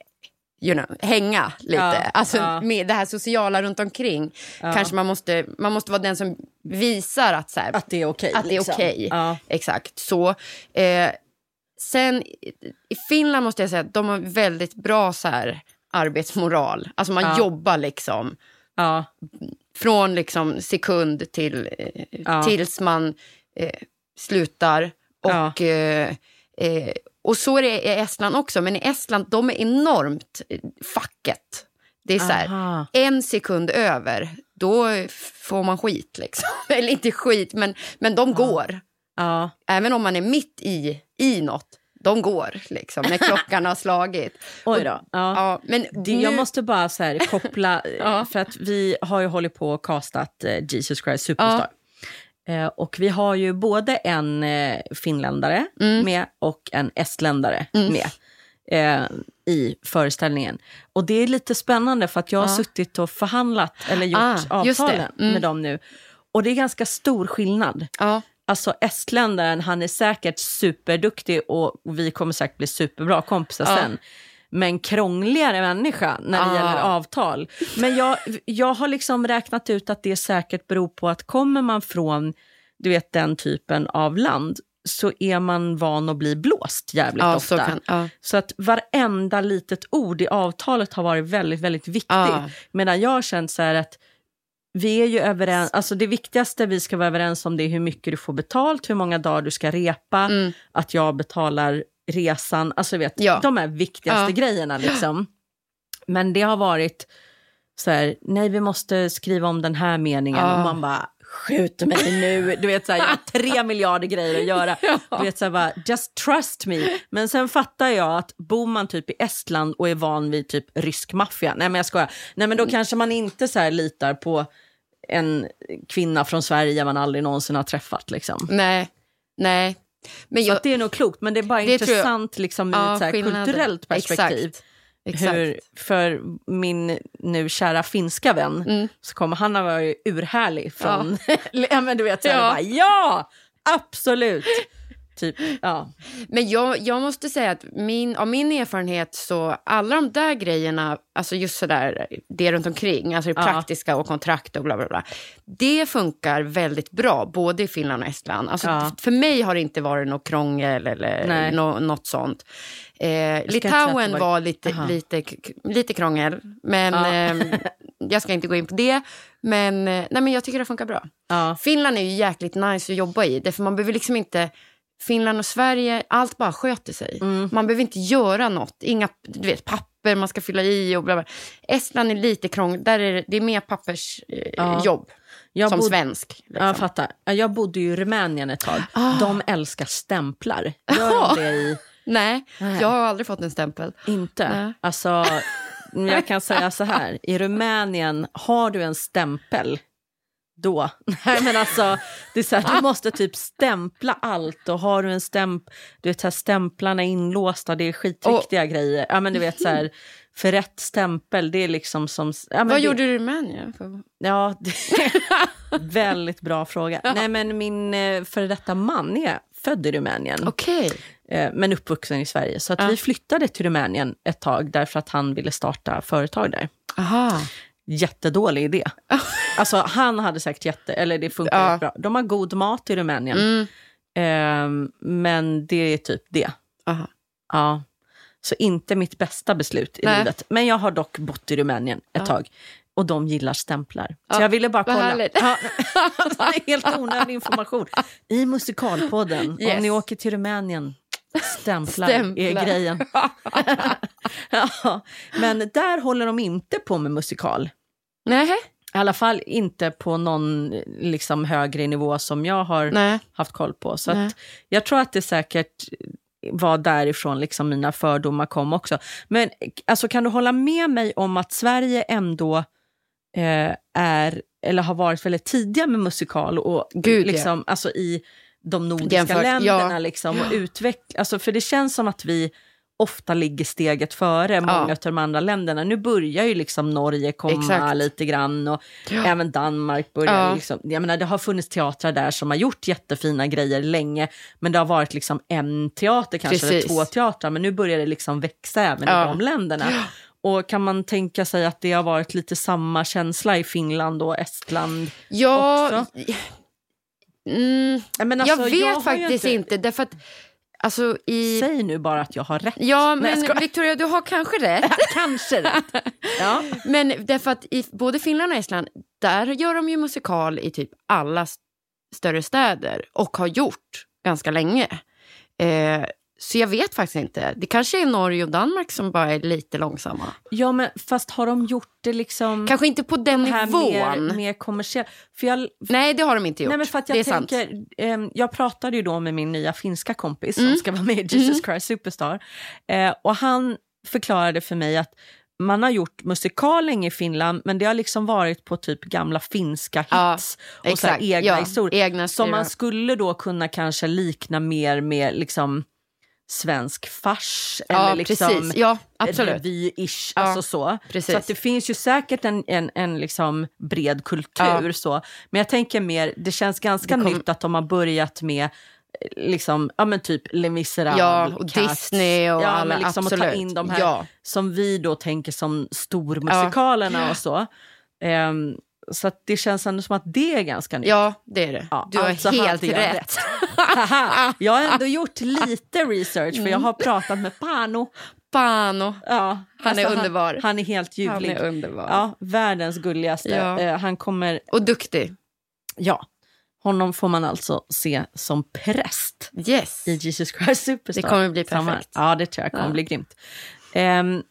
you know, hänga lite. Ja, alltså ja. med det här sociala runt omkring. Ja. Kanske man måste, man måste vara den som visar att så här, Att det är okej. Att det är liksom. okej. Ja. Exakt så. Eh, sen i Finland måste jag säga att de har väldigt bra så här, arbetsmoral. Alltså man jobbar liksom från liksom sekund till eh, tills man eh, slutar. Och, eh, eh, och så är det i Estland också. Men i Estland, de är enormt eh, facket. Det är så här, en sekund över, då får man skit. Liksom. Eller inte skit, men, men de går. Ja. Även om man är mitt i, i något, de går liksom, när klockan har slagit. Oj då. Ja. Ja, men Det, nu, jag måste bara så här koppla, Ja. för att vi har ju hållit på och castat eh, Jesus Christ Superstar. Eh, och vi har ju både en eh, finländare Mm. med och en estländare med eh, i föreställningen. Och det är lite spännande för att jag har Ja. suttit och förhandlat eller gjort Ah, avtalen Mm. med dem nu. Och det är ganska stor skillnad. ja, Alltså estländaren, han är säkert superduktig och vi kommer säkert bli superbra kompisar Ja. sen. Men krångligare människa när det Ah. gäller avtal. Men jag, jag har liksom räknat ut att det säkert beror på att kommer man från du vet, den typen av land så är man van att bli blåst jävligt ja, ofta. så kan, ja. Så att varenda litet ord i avtalet har varit väldigt, väldigt viktigt. Ja. Medan jag har känt så här att vi är ju överens, alltså det viktigaste vi ska vara överens om det är hur mycket du får betalt, hur många dagar du ska repa, Mm. att jag betalar resan, alltså vet, Ja. de här viktigaste Ja. grejerna liksom. Men det har varit så här, nej vi måste skriva om den här meningen Ja. och man bara skjut mig nu, du vet så här, jag har tre miljarder grejer att göra. Du vet så här, bara, just trust me. Men sen fattar jag att bor man typ i Estland och är van vid typ rysk maffia, nej men jag skojar, nej men då kanske man inte så här litar på en kvinna från Sverige man aldrig någonsin har träffat liksom. Nej, nej. Men Så jag, att det är nog klokt, men det är bara Det tror jag- intressant liksom, ur ja, ett så här skillnaden. kulturellt perspektiv. Exakt. Exakt. Hur, för min nu kära finska vän Mm. så kommer han ha varit urhärlig från... Ja. men du vet, så här, Ja. Bara, ja, absolut. Typ, ja. Men jag, jag måste säga att min, av min erfarenhet så alla de där grejerna, alltså just sådär, det runt omkring, alltså det praktiska och kontrakt och bla bla bla. Det funkar väldigt bra, både i Finland och Estland. Alltså, Ja. För mig har det inte varit något krångel eller nå, något sånt. Eh, Litauen var, var- lite, Aha. lite, lite krångel, men Ja. ehm, jag ska inte gå in på det. Men, eh, nej, men jag tycker det funkar bra. Ja. Finland är ju jäkligt nice att jobba i. Därför man behöver liksom inte... Finland och Sverige, allt bara sköter sig. Mm. Man behöver inte göra något. Inga du vet, papper man ska fylla i och bla bla. Estland är lite krångligt. Där är det, det är mer pappersjobb eh, Ja. som bod- svensk. Liksom. Jag fattar. Ja, Jag bodde ju i Rumänien ett tag. Ah. De älskar stämplar. Gör de det i... Nej, Nej. jag har aldrig fått en stämpel. Inte? Nej. Alltså, jag kan säga så här. I Rumänien, har du en stämpel, då. Nej men alltså, det är så här, du måste typ stämpla allt och har du en stämp, du vet så här, stämplarna är inlåsta, det är skitviktiga grejer. Ja men du vet så här, för rätt stämpel, det är liksom som... Ja, Vad det, gjorde du i Rumänien? Ja, det är väldigt bra fråga. Nej men min eh, före detta man är född i Rumänien. Okej. eh, men uppvuxen i Sverige. Så att Ja. vi flyttade till Rumänien ett tag därför att han ville starta företag där. Aha. Jättedålig idé. Alltså han hade sagt jätte, eller det funkar Ja. bra. De har god mat i Rumänien. Mm. Ehm, men det är typ det. Aha. Ja. Så inte mitt bästa beslut i Nej. livet. Men jag har dock bott i Rumänien ett Ja. tag. Och de gillar stämplar. Så Ja, jag ville bara kolla. Ja, helt onödig information. I Musikalpodden, om Yes. ni åker till Rumänien, stämplar, är Stämplar. grejen. ja, men där håller de inte på med musikal. Nej. I alla fall inte på någon liksom, högre nivå som jag har Nej. haft koll på. Så jag tror att det säkert var därifrån liksom mina fördomar kom också. Men alltså, kan du hålla med mig om att Sverige ändå eh, är, eller har varit väldigt tidiga med musikal och Gud, ja. liksom, alltså, i de nordiska Jämfört, länderna. ja. Liksom, och utveck- alltså, för det känns som att vi ofta ligger steget före många av de andra länderna. Nu börjar ju liksom Norge komma Exakt. lite grann och även Danmark börjar Ja. liksom, jag menar det har funnits teatrar där som har gjort jättefina grejer länge, men det har varit liksom en teater kanske, eller Precis. två teatrar, men nu börjar det liksom växa även Ja. i de länderna. Och kan man tänka sig att det har varit lite samma känsla i Finland och Estland? Ja, Också? mm, Ja, men jag alltså, vet har ju faktiskt inte. Därför att, alltså i... Säg nu bara att jag har rätt. Ja, Nej, men skojar. Victoria, du har kanske rätt. Kanske rätt. Ja. Men därför att i både Finland och Estland, där gör de ju musikal i typ alla st- större städer och har gjort ganska länge. Eh, så jag vet faktiskt inte. Det kanske är Norge och Danmark som bara är lite långsamma. ja, men fast har de gjort det liksom... Kanske inte på den här nivån. mer, mer kommersiellt? För jag, Nej, det har de inte gjort. Nej, men för att jag tänker, ehm, jag pratade ju då med min nya finska kompis Mm. som ska vara med i Jesus Christ Superstar. Eh, och han förklarade för mig att man har gjort musikal länge i Finland men det har liksom varit på typ gamla finska Ja, hits och så egna Ja, historier. egna som man skulle då kunna kanske likna mer med liksom svensk fars Ja, eller liksom precis. Ja, absolut. revy-ish, Ja, alltså så. precis. Så att det finns ju säkert en, en, en liksom bred kultur. Ja. så. Men jag tänker mer, det känns ganska Det kom- nytt att de har börjat med eh, liksom, ja men typ Les Misérables, Ja, och Cats. Disney och ja, alla, men liksom Att ta absolut. in de här Ja. som vi då tänker som stormusikalerna och så. Ehm, så det känns ändå som att det är ganska nytt. ja, det är det. Ja, du har alltså helt hade jag rätt. Haha, jag har ändå gjort lite research för jag har pratat med Pano. Pano. Ja, Han är alltså underbar. Han, är helt Han ljuvlig. är underbar. Ja, världens gulligaste. Ja. Eh, han kommer, Och duktig. ja, honom får man alltså se som präst Yes. i Jesus Christ Superstar. Det kommer bli Samma- perfekt. Ja, det tror jag kommer Ja. bli grymt. Ehm,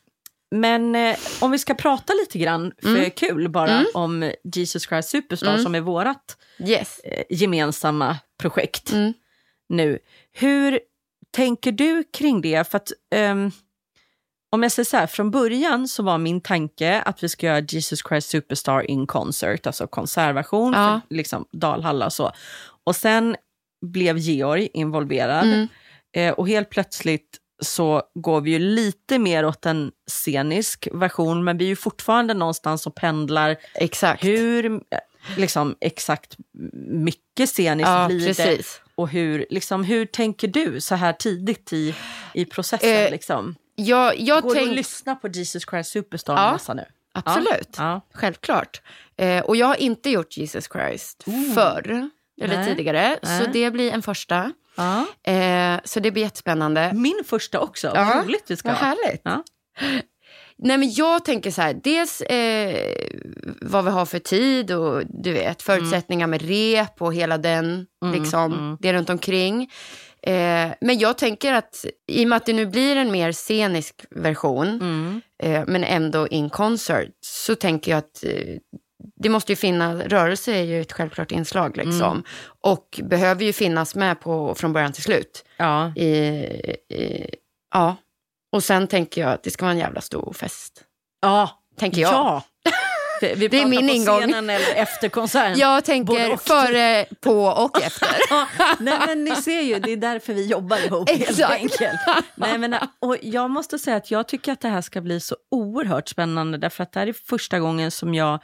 men eh, om vi ska prata lite grann, för Mm. kul bara, om Jesus Christ Superstar Mm. som är vårat Yes. eh, gemensamma projekt Mm. nu. Hur tänker du kring det? För att, ehm, om jag säger så här, från början så var min tanke att vi ska göra Jesus Christ Superstar in concert, alltså konsertversion Ja. för liksom Dalhalla och så. Och sen blev Georg involverad Mm. eh, och helt plötsligt så går vi ju lite mer åt en scenisk version, men vi är ju fortfarande någonstans och pendlar Exakt. hur eh, liksom, exakt mycket sceniskt ja, blir det precis. och hur, liksom, hur tänker du så här tidigt i, i processen? Eh, liksom? Jag, jag Går du tänk... att lyssna på Jesus Christ Superstar Ja. massa nu? Absolut. Ja. Självklart. Eh, och jag har inte gjort Jesus Christ förr. Eller Nej. tidigare. Nej. Så det blir en första. Ja. Eh, så det blir jättespännande. Min första också, Ja. vad roligt vi ska Vad ha. härligt. Ja. Nej, men jag tänker så här, dels eh, vad vi har för tid och du vet, förutsättningar med rep och hela den, Mm, liksom, mm. det runt omkring. Eh, men jag tänker att i och med att det nu blir en mer scenisk version, Mm. eh, men ändå in concert, så tänker jag att eh, det måste ju finnas, rörelse är ju ett självklart inslag liksom. Mm. Och behöver ju finnas med på, från början till slut. Ja. I, i, ja, och sen tänker jag att det ska vara en jävla stor fest. Ja. Tänker jag. Ja. Vi, vi Det är min på ingång. scenen eller efter konserten. Jag tänker före, på och efter. Nej men ni ser ju, det är därför vi jobbar ihop helt enkelt. Nej, men, och jag måste säga att jag tycker att det här ska bli så oerhört spännande därför att det här är första gången som jag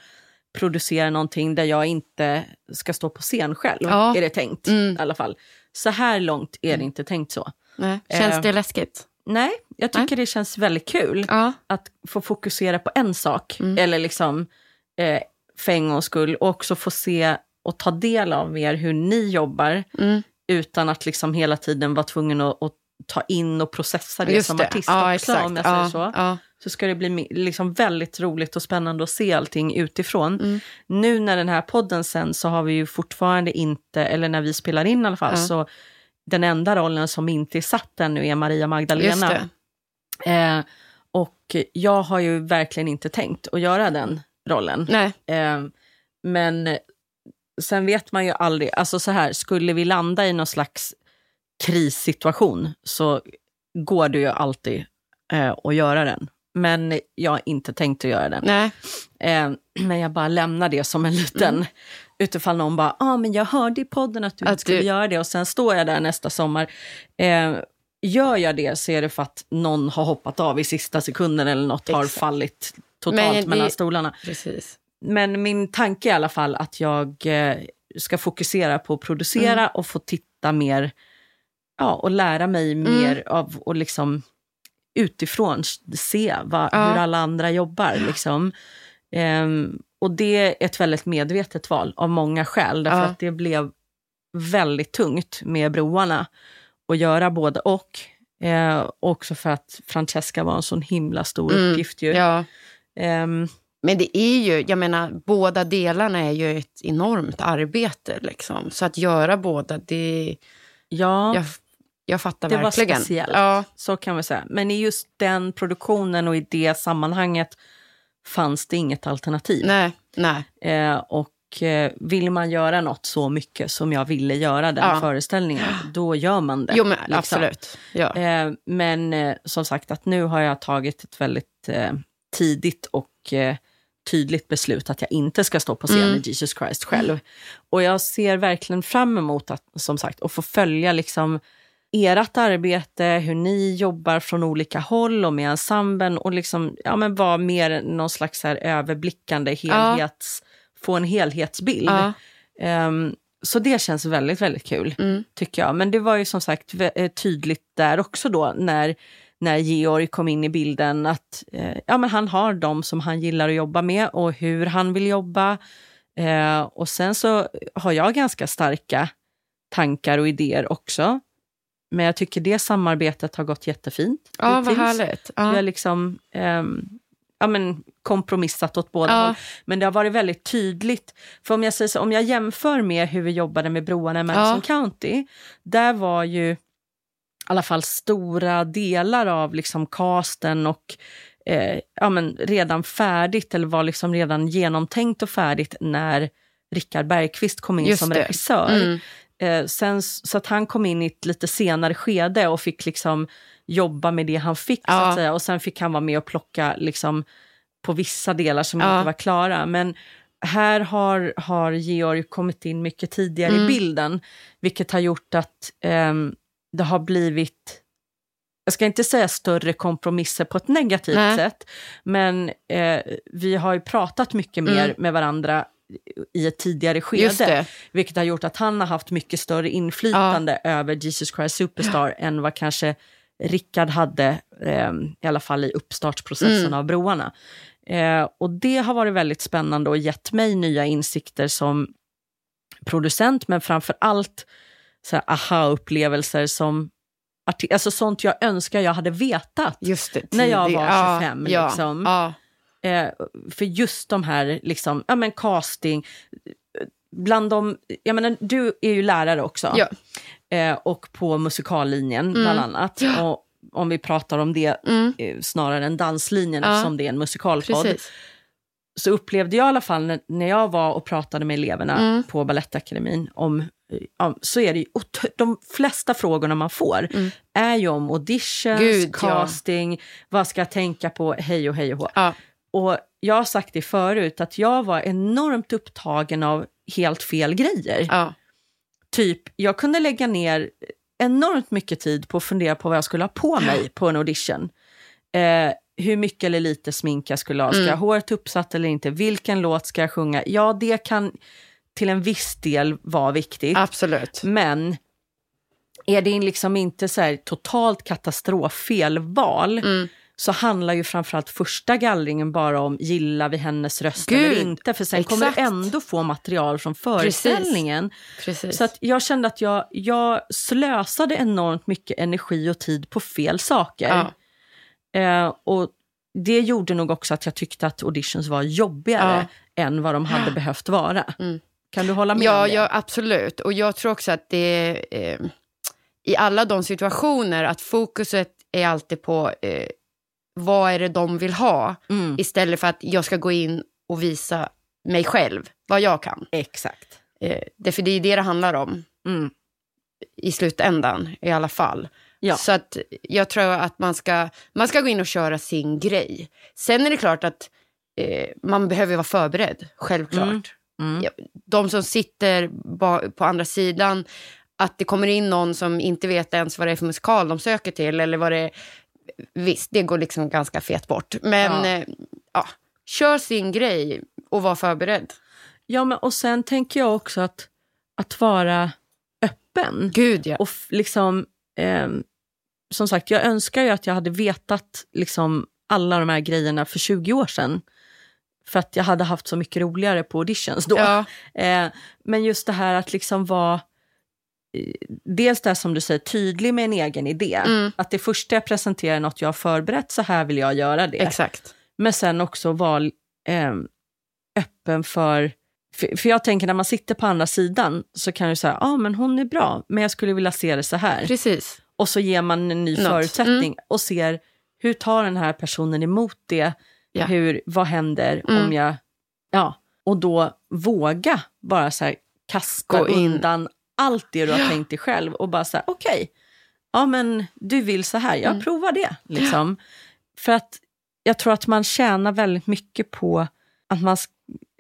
producerar någonting där jag inte ska stå på scen själv, Ja. är det tänkt Mm. i alla fall. Så här långt är det inte tänkt så. Nej. Känns Eh. det läskigt? Nej, jag tycker det känns väldigt kul Ja. att få fokusera på en sak, Mm. eller liksom eh, för en gångs skull, och också få se och ta del av mer hur ni jobbar, Mm. utan att liksom hela tiden vara tvungen att, att ta in och processa det Just som det. artist ja, också, om jag säger så. Så ska det bli liksom väldigt roligt och spännande att se allting utifrån. Mm. Nu när den här podden sen så har vi ju fortfarande inte, eller när vi spelar in i alla fall, Ja. så den enda rollen som inte är satt ännu är Maria Magdalena. Eh, och jag har ju verkligen inte tänkt att göra den rollen. Nej. Eh, men sen vet man ju aldrig, alltså så här, skulle vi landa i någon slags krissituation så går det ju alltid eh, att göra den. Men jag har inte tänkt att göra den. Nej. Eh, men jag bara lämnar det som en liten, Mm. utifall någon bara, ah, men jag hörde i podden att du Att skulle du- göra det och sen står jag där nästa sommar. Eh, gör jag det så är det för att någon har hoppat av i sista sekunden eller något har Exakt. fallit totalt Men det- mellan stolarna. Precis. Men min tanke är i alla fall att jag eh, ska fokusera på att producera Mm. och få titta mer ja, och lära mig Mm. mer av och liksom utifrån se vad, Ja. hur alla andra jobbar. Liksom. Ehm, och det är ett väldigt medvetet val av många skäl, därför Ja. att det blev väldigt tungt med broarna att göra både och. Eh, också för att Francesca var en sån himla stor Mm. uppgift. Ju. Ja. Ehm, Men det är ju, jag menar, båda delarna är ju ett enormt arbete. Liksom. Så att göra båda, det... ja. Jag, jag fattar Det var verkligen. speciellt. Ja, Så kan vi säga. Men i just den produktionen och i det sammanhanget fanns det inget alternativ. nej, nej. Eh, och eh, vill man göra något så mycket som jag ville göra den Ja. föreställningen, då gör man det. Jo, men liksom. absolut. Ja. Eh, men eh, som sagt, att nu har jag tagit ett väldigt eh, tidigt och eh, tydligt beslut att jag inte ska stå på scen Mm. i Jesus Christ själv. Och jag ser verkligen fram emot att, som sagt, att få följa liksom ert arbete, hur ni jobbar från olika håll och med ensemblen och liksom, ja, men vara mer någon slags här överblickande helhets, få en helhetsbild. Ja. Ehm, så det känns väldigt, väldigt kul Mm. tycker jag. Men det var ju som sagt eh, tydligt där också då när, när Georg kom in i bilden att eh, ja, men han har de som han gillar att jobba med och hur han vill jobba. Eh, och sen så har jag ganska starka tankar och idéer också. Men jag tycker det samarbetet har gått jättefint. ja, vad hittills. härligt. Vi har Ja. liksom ehm, ja, men kompromissat åt båda Ja. håll. Men det har varit väldigt tydligt. För om jag, säger så, om jag jämför med hur vi jobbade med broarna i Madison County, där var ju i alla fall stora delar av liksom casten och eh, ja, men redan färdigt, eller var liksom redan genomtänkt och färdigt när Rickard Bergqvist kom in Just som det. regissör. Mm. Eh, sen, så att han kom in i ett lite senare skede och fick liksom jobba med det han fick. Så Ja. att säga. Och sen fick han vara med och plocka liksom, på vissa delar som Ja. inte var klara. Men här har, har Georg kommit in mycket tidigare Mm. i bilden, vilket har gjort att ehm, det har blivit jag ska inte säga större kompromisser på ett negativt Nej. sätt, men eh, vi har ju pratat mycket mer Mm. med varandra i ett tidigare skede. Vilket har gjort att han har haft mycket större inflytande över Jesus Christ Superstar än vad kanske Rickard hade, eh, i alla fall i uppstartsprocessen Mm. av broarna. Eh, och det har varit väldigt spännande och gett mig nya insikter som producent, men framför allt så aha-upplevelser som Alltså sånt jag önskar jag hade vetat. Det. När jag var ja, 25, Ja, liksom. ja. Eh, för just de här, liksom, ja men casting, bland de, jag menar du är ju lärare också. Ja. Eh, och på musikallinjen Mm. bland annat. Och om vi pratar om det Mm. eh, snarare än danslinjen Ja. eftersom det är en musikalpodd. Precis. Så upplevde jag i alla fall när, när jag var och pratade med eleverna Mm. på Balettakademin om, eh, om så är det ju, de flesta frågorna man får Mm. är ju om auditions, Gud, ja. casting, vad ska jag tänka på, hej och hej och hå. Ja. Och jag har sagt det förut, att jag var enormt upptagen av helt fel grejer. Ja. Typ, jag kunde lägga ner enormt mycket tid på att fundera på vad jag skulle ha på mig på en audition. Eh, hur mycket eller lite smink jag skulle ha. Ska Mm. jag ha håret uppsatt eller inte? Vilken låt ska jag sjunga? Ja, det kan till en viss del vara viktigt. Absolut. Men är det liksom inte så totalt katastroffel val Mm. Så handlar ju framförallt första gallringen bara om gillar vi hennes röst Gud, eller inte. För sen kommer exakt. du ändå få material från föreställningen. Precis. Så att jag kände att jag, jag slösade enormt mycket energi och tid på fel saker. ja. Eh, och det gjorde nog också att jag tyckte att auditions var jobbigare än vad de hade behövt vara. Mm. Kan du hålla med Ja, om det? ja, absolut. Och jag tror också att det eh, i alla de situationer att fokuset är alltid på eh, vad är det de vill ha Mm, istället för att jag ska gå in och visa mig själv vad jag kan. exakt. Eh, det, för det är det det handlar om Mm. i slutändan i alla fall. Ja. Så att jag tror att man ska, man ska gå in och köra sin grej. Sen är det klart att eh, man behöver vara förberedd, självklart. Mm. Mm. De som sitter på andra sidan, att det kommer in någon som inte vet ens vad det är för musikal de söker till eller vad det är. Visst, det går liksom ganska fet bort. Men Ja. ja. ja, kör sin grej och var förberedd. Ja, men och sen tänker jag också att, att vara öppen. Gud ja. Och liksom, ehm, som sagt, jag önskar ju att jag hade vetat liksom alla de här grejerna för 20 år sedan. För att jag hade haft så mycket roligare på auditions då. ja. Eh, men just det här att liksom vara, eh, dels det som du säger, tydlig med en egen idé. Mm. Att det första jag presenterar är något jag har förberett, så här vill jag göra det. Exakt. Men sen också vara eh, öppen för... För, för jag tänker när man sitter på andra sidan så kan du säga, ja ah, men hon är bra, men jag skulle vilja se det så här. Precis. Och så ger man en ny Något. Mm. förutsättning och ser hur tar den här personen emot det? Ja. Hur, vad händer Mm. om jag... Ja, och då våga bara så här kasta Gå in. Allt det du har tänkt dig själv och bara säga okej, ja men du vill så här, jag Mm. provar det. Liksom. För att jag tror att man tjänar väldigt mycket på att man,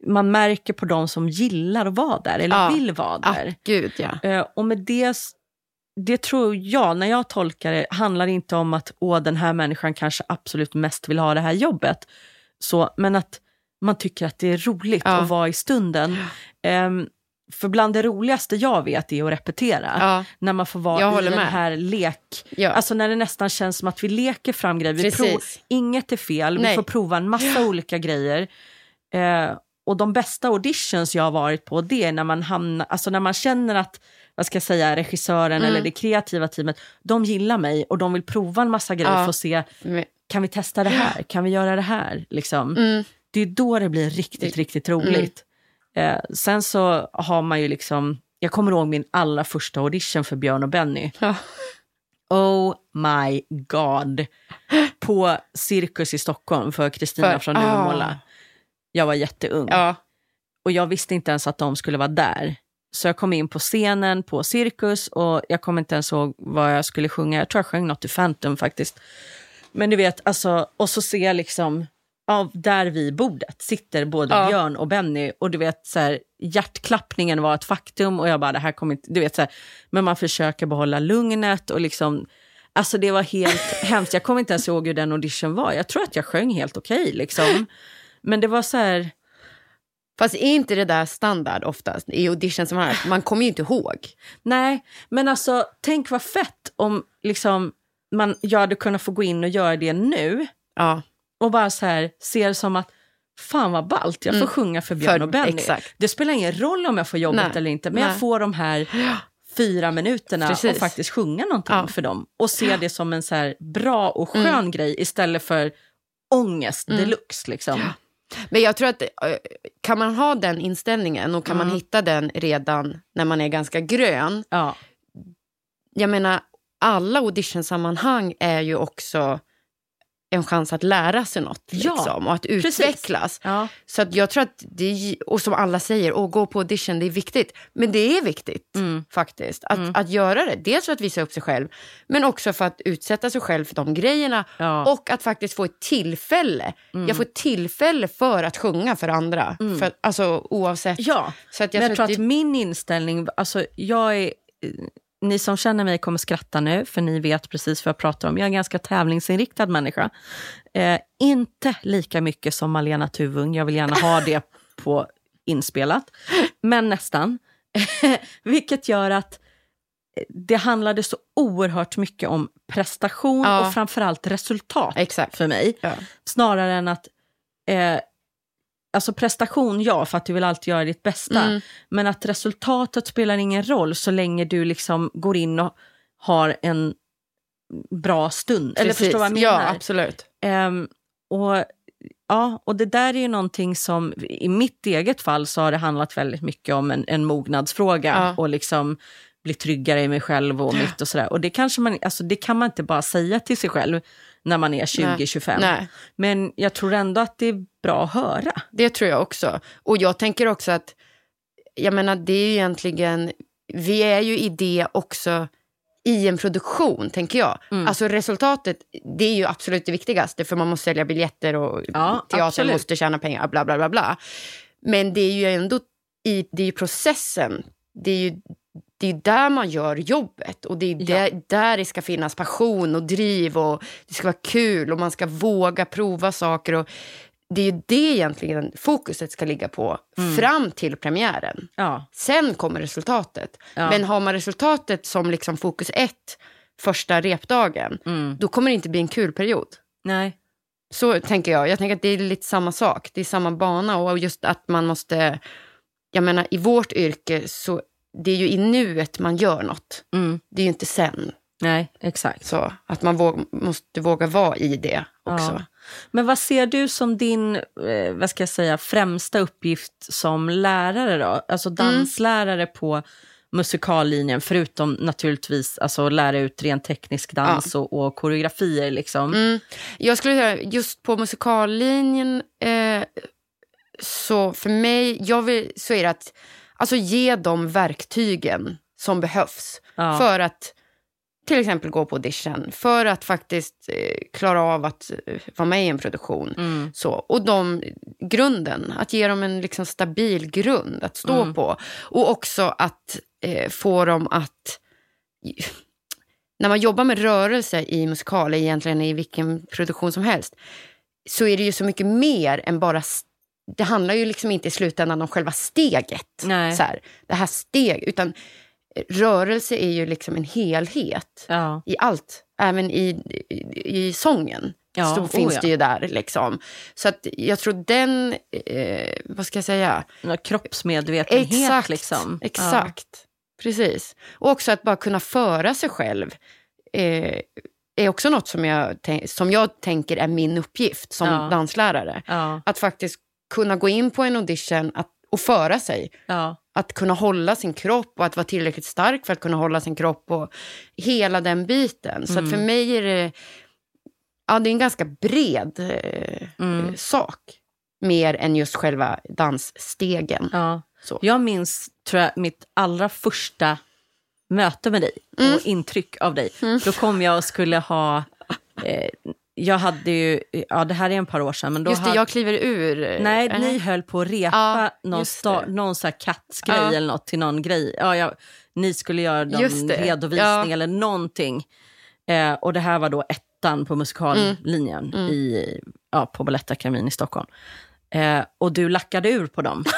man märker på de som gillar att vara där eller Ja. vill vara Ah, där. gud ja. Eh, och med det, det tror jag, när jag tolkar det, handlar inte om att åh, den här människan kanske absolut mest vill ha det här jobbet. Så, men att man tycker att det är roligt Ja. att vara i stunden. Ehm, för bland det roligaste jag vet är att repetera. Ja, När man får vara i den med. här lek... ja. Alltså när det nästan känns som att vi leker fram grejer. Vi prov, inget är fel, vi Nej. får prova en massa olika grejer. Eh, och de bästa auditions jag har varit på, det är när man hamnar, alltså när man känner att, vad ska jag säga, regissören Mm. eller det kreativa teamet, de gillar mig och de vill prova en massa grejer Ja. för att se, kan vi testa det här? Kan vi göra det här? Liksom. Mm. Det är då det blir riktigt, riktigt roligt. Eh, sen så har man ju liksom, jag kommer ihåg min allra första audition för Björn och Benny. Ja. Oh my god. På Cirkus i Stockholm för Kristina från ah. Duvemåla. Jag var jätteung Ja. och jag visste inte ens att de skulle vara där. Så jag kom in på scenen på Cirkus och jag kommer inte ens ihåg vad jag skulle sjunga. Jag tror jag sjöng något i Phantom faktiskt. Men du vet, alltså, och så ser jag liksom, ja, där vid bordet sitter både Ja. Björn och Benny och du vet så här, hjärtklappningen var ett faktum och jag bara, det här kommer inte, du vet så här, men man försöker behålla lugnet och liksom, alltså det var helt hemskt. Jag kommer inte ens ihåg hur den audition var. Jag tror att jag sjöng helt okej liksom. Men det var så här, Fast är inte det där standard oftast i auditionsammanhang? Man kommer ju inte ihåg. Nej, men alltså tänk vad fett om liksom, man, jag hade kunnat få gå in och göra det nu Ja, och bara så här, se det som att fan vad ballt, jag får Mm. sjunga för Björn För- och Benny. exakt. Det spelar ingen roll om jag får jobbet Nej, eller inte, men nej. jag får de här fyra minuterna Precis. och faktiskt sjunga någonting Ja. för dem. Och se det som en så här bra och skön Mm. grej istället för ångest Mm. deluxe. Liksom. Men jag tror att eh, kan man ha den inställningen och kan man Mm. hitta den redan när man är ganska grön. Ja. Jag menar, alla auditionsammanhang är ju också en chans att lära sig något Ja, liksom, och att utvecklas. Ja. Så att jag tror att det och som alla säger, åh, gå på audition, det är viktigt. Men det är viktigt Mm. faktiskt, att, att göra det. Dels för att visa upp sig själv, men också för att utsätta sig själv för de grejerna. Ja. Mm. Och att faktiskt få ett tillfälle. Jag får tillfälle för att sjunga för andra. För, alltså oavsett. Ja, Så att men jag tror att att det- min inställning, alltså jag är, ni som känner mig kommer skratta nu, för ni vet precis vad jag pratar om. Jag är en ganska tävlingsinriktad människa. Eh, inte lika mycket som Malena Tuvung, jag vill gärna ha det på inspelat, men nästan. Vilket gör att det handlade så oerhört mycket om prestation Ja. och framförallt resultat Exakt. för mig. Ja. Snarare än att... Eh, alltså prestation, ja, för att du vill alltid göra ditt bästa. Mm. Men att resultatet spelar ingen roll så länge du liksom går in och har en bra stund. Eller Precis. förstår vad jag Ja, menar? absolut. Ehm, och, ja, och det där är ju någonting som, i mitt eget fall så har det handlat väldigt mycket om en, en mognadsfråga Ja. och liksom bli tryggare i mig själv och mitt och sådär. Och det, kanske man, alltså det kan man inte bara säga till sig själv när man är 20-25. Nej. Men jag tror ändå att det är bra att höra. Det tror jag också. Och jag tänker också att, jag menar det är ju egentligen, vi är ju i det också i en produktion, tänker jag. Mm. Alltså resultatet, det är ju absolut det viktigaste, för man måste sälja biljetter och Ja, teatern absolut. måste tjäna pengar, bla bla bla bla. Men det är ju ändå i det är processen, det är ju det är där man gör jobbet och det är Ja. där, där det ska finnas passion och driv och det ska vara kul och man ska våga prova saker. Och det är ju det egentligen fokuset ska ligga på Mm. fram till premiären. Ja, Sen kommer resultatet. Ja. Men har man resultatet som liksom fokus ett första repdagen, mm. då kommer det inte bli en kul period. nej. Så tänker jag. Jag tänker att det är lite samma sak. Det är samma bana och just att man måste... Jag menar, i vårt yrke så det är ju i nuet man gör något. Mm. Det är ju inte sen. Nej, exakt. Så att man våg, måste våga vara i det också. Ja. Men vad ser du som din eh, vad ska jag säga, främsta uppgift som lärare då? Alltså Mm. danslärare på musikallinjen, förutom naturligtvis alltså, lära ut rent teknisk dans och, och koreografier. Liksom. Mm. Jag skulle säga, just på musikallinjen, eh, så för mig, jag vill, så är det att alltså, ge de verktygen som behövs Ja. för att till exempel gå på audition, för att faktiskt eh, klara av att eh, vara med i en produktion. Mm. Så, och de, grunden, att ge dem en liksom stabil grund att stå Mm. på. Och också att eh, få dem att... När man jobbar med rörelse i musikal, egentligen i vilken produktion som helst, så är det ju så mycket mer än bara... Det handlar ju liksom inte i slutändan om själva steget. Nej. Så här, det här steg, utan rörelse är ju liksom en helhet Ja. i allt, även i, i, i sången. Ja, så oh finns ja. det ju där. Liksom. Så att jag tror den, eh, vad ska jag säga? Kroppsmedvetenhet Exakt, liksom. exakt. Precis. Och också att bara kunna föra sig själv eh, är också något som jag, som jag tänker är min uppgift som Ja. danslärare. Ja. Att faktiskt kunna gå in på en audition att, och föra sig. Ja. Att kunna hålla sin kropp och att vara tillräckligt stark för att kunna hålla sin kropp och hela den biten. Så att för mig är det, ja, det är en ganska bred eh, Mm. sak. Mer än just själva dansstegen. Ja. Så. Jag minns tror jag, mitt allra första möte med dig Mm. och intryck av dig. Då kom jag och skulle ha... Eh, jag hade ju... Ja, det här är en par år sedan. Men då Just det, hade, jag kliver ur. Nej, eh, ni höll på att repa Ja, någon, sta, någon så kattgrej Ja. eller något till någon grej. Ja, jag, ni skulle göra någon redovisning ja. eller någonting. Eh, och det här var då ettan på musikallinjen Mm. i, ja, på Balettakademin i Stockholm. Eh, och du lackade ur på dem.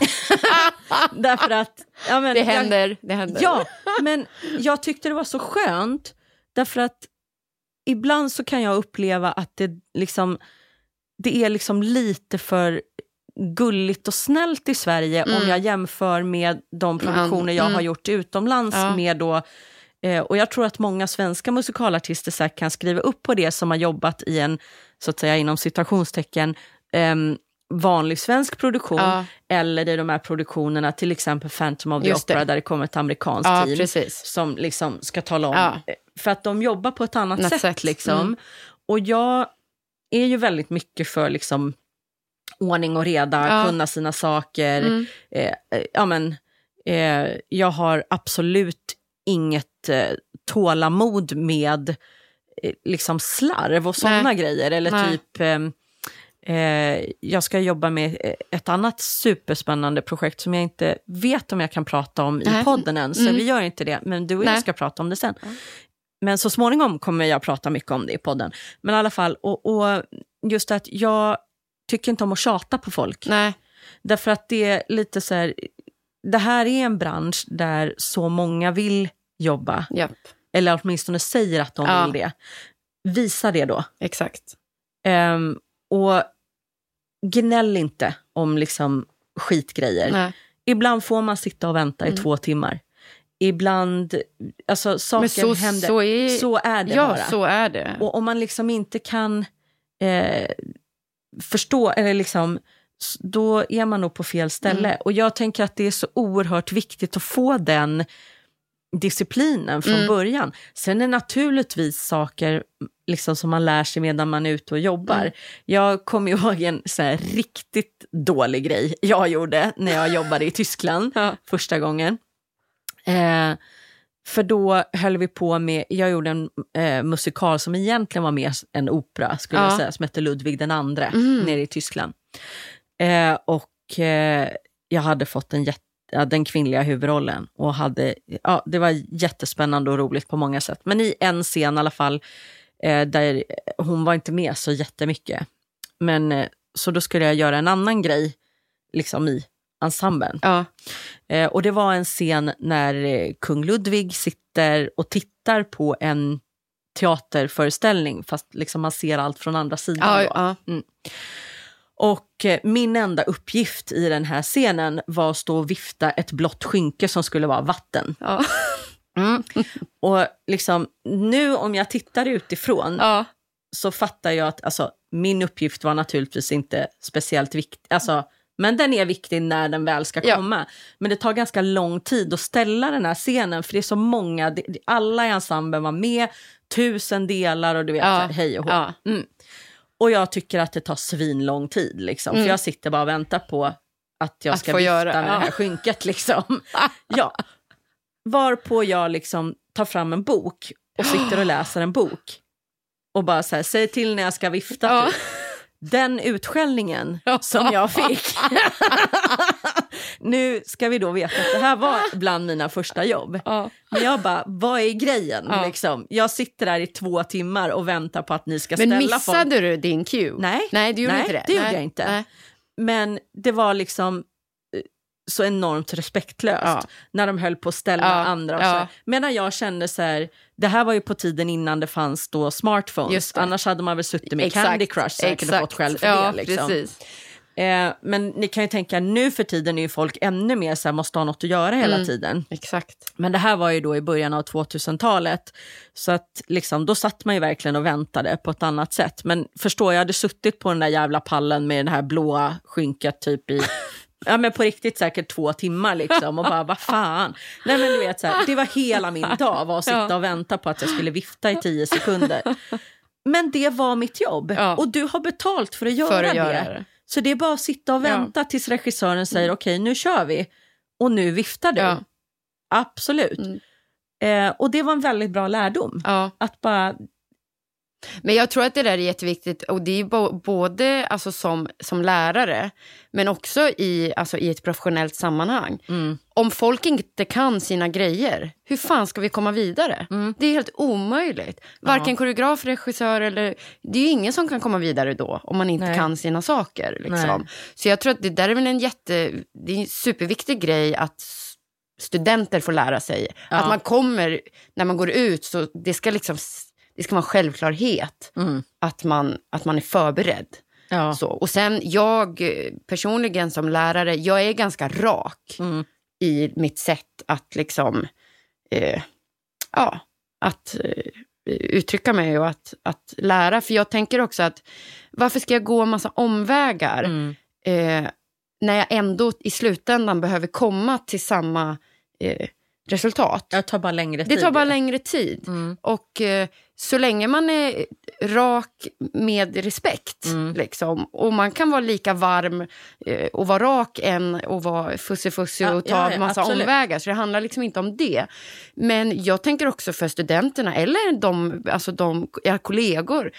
Därför att... Ja, men Det jag- händer. Det händer. Ja, men jag tyckte det var så skönt därför att ibland så kan jag uppleva att det liksom det är liksom lite för gulligt och snällt i Sverige om Mm. jag jämför med de produktioner jag mm. har gjort utomlands Ja. med då eh, och jag tror att många svenska musikalartister säkert kan skriva upp på det som har jobbat i en, så att säga inom citationstecken, ehm, vanlig svensk produktion Ja. eller i de här produktionerna, till exempel Phantom of the Just det. Opera där det kommer ett amerikanskt Ja, team precis. som liksom ska tala om, Ja. för att de jobbar på ett annat sätt. sätt. Liksom. Mm. Och jag är ju väldigt mycket för liksom ordning och reda, kunna sina saker. Mm. Eh, eh, ja, men, eh, jag har absolut inget eh, tålamod med eh, liksom slarv och sådana grejer. Eller Nej. typ, eh, jag ska jobba med eh, ett annat superspännande projekt som jag inte vet om jag kan prata om i podden än. Så Mm. vi gör inte det, men du och jag Nej. ska prata om det sen. Men så småningom kommer jag prata mycket om det i podden. Men i alla fall, och, och just att jag tycker inte om att tjata på folk. Nej. Därför att det är lite så här, det här är en bransch där så många vill jobba. Japp. Eller åtminstone säger att de Ja. vill det. Visa det då. Exakt. Ehm, och gnäll inte om liksom skitgrejer. Nej. Ibland får man sitta och vänta i Mm. två timmar. Ibland, alltså saker så, händer. så är, så är det ja, bara. så är det. Och om man liksom inte kan eh, förstå, eller liksom, då är man nog på fel ställe. Mm. Och jag tänker att det är så oerhört viktigt att få den disciplinen från Mm. början. Sen är naturligtvis saker liksom, som man lär sig medan man är ute och jobbar. Mm. Jag kommer ihåg en så här, riktigt dålig grej jag gjorde när jag jobbade i Tyskland Ja. första gången. Eh, för då höll vi på med, jag gjorde en eh, musikal som egentligen var mer en opera, skulle Ja. jag säga, som hette Ludvig den andre, Mm. nere i Tyskland. Eh, och eh, jag hade fått den, jätte, den kvinnliga huvudrollen och hade, ja, det var jättespännande och roligt på många sätt. Men i en scen i alla fall, eh, där hon var inte med så jättemycket. Men eh, så då skulle jag göra en annan grej, liksom i ensemblen. Ja. Eh, och det var en scen när eh, kung Ludvig sitter och tittar på en teaterföreställning, fast liksom man ser allt från andra sidan. Ja, ja. Och eh, min enda uppgift i den här scenen var att stå och vifta ett blått skynke som skulle vara vatten. Ja. Och liksom, nu om jag tittar utifrån ja. så fattar jag att alltså, min uppgift var naturligtvis inte speciellt viktig. Alltså, men den är viktig när den väl ska Ja. komma. Men det tar ganska lång tid att ställa den här scenen för det är så många, alla i ensemblen var med, tusen delar och du vet, Ja. hej och hå. Ja. Mm. Och jag tycker att det tar svinlång tid liksom. Mm. För jag sitter bara och väntar på att jag Att ska vifta göra, med ja. det här skynket liksom. ja. Varpå jag liksom tar fram en bok och sitter och läser en bok. Och bara så här, säg till när jag ska vifta. Ja. Typ. Den utskällningen som jag fick. nu ska vi då veta att det här var bland mina första jobb. Ja. Men jag bara, vad är grejen? Ja. Liksom? Jag sitter där i två timmar och väntar på att ni ska Men ställa folk. missade du din cue? Nej. Nej, du gjorde Nej, inte det? det gjorde Nej. jag inte. Nej. Men det var liksom eh, så enormt respektlöst Ja. när de höll på att ställa andra. Och så. Medan jag kände så här, det här var ju på tiden innan det fanns då smartphones. Annars hade man väl suttit med Exakt, Candy Crush säkert och fått själv för ja, det. Liksom. Precis. Eh, men ni kan ju tänka, nu för tiden är ju folk ännu mer så här, måste ha något att göra hela Mm. tiden. Exakt. Men det här var ju då i början av 2000-talet. Så att liksom, då satt man ju verkligen och väntade på ett annat sätt. Men förstå, jag hade suttit på den där jävla pallen med det här blåa skynket typ i Ja men på riktigt säkert två timmar liksom och bara vad fan. Nej men du vet så här, det var hela min dag var att sitta Ja. och vänta på att jag skulle vifta i tio sekunder. Men det var mitt jobb Ja. och du har betalt för att göra, För att det. göra det. Så det är bara att sitta och Ja. vänta tills regissören säger okej nu kör vi. Och nu viftar du. Ja. Absolut. Mm. Eh, och det var en väldigt bra lärdom. Ja. Att bara, Men jag tror att det där är jätteviktigt och det är både alltså som, som lärare men också i, alltså i ett professionellt sammanhang. mm, Om folk inte kan sina grejer, hur fan ska vi komma vidare? Mm. Det är helt omöjligt. Varken koreograf, regissör eller... Det är ju ingen som kan komma vidare då om man inte Nej. kan sina saker. Liksom. Så jag tror att det där är väl en jätte... Det är en superviktig grej att studenter får lära sig. Ja. Att man kommer, när man går ut, så det ska liksom... Det ska vara en självklarhet mm, att man, att man är förberedd. ja, Så. Och sen jag eh, personligen som lärare, jag är ganska rak mm, i mitt sätt att liksom, eh, ja, att eh, uttrycka mig och att, att lära. För jag tänker också att varför ska jag gå en massa omvägar mm, eh, när jag ändå i slutändan behöver komma till samma, eh, resultat. Det tar bara längre tid. Det tar bara längre tid. Mm. Och eh, så länge man är rak med respekt, Mm. liksom, och man kan vara lika varm eh, och vara rak än och vara fussig-fussig Ja, och ta ja, ja, massa absolut. omvägar. Så det handlar liksom inte om det. Men jag tänker också för studenterna eller de, alltså de era kollegor.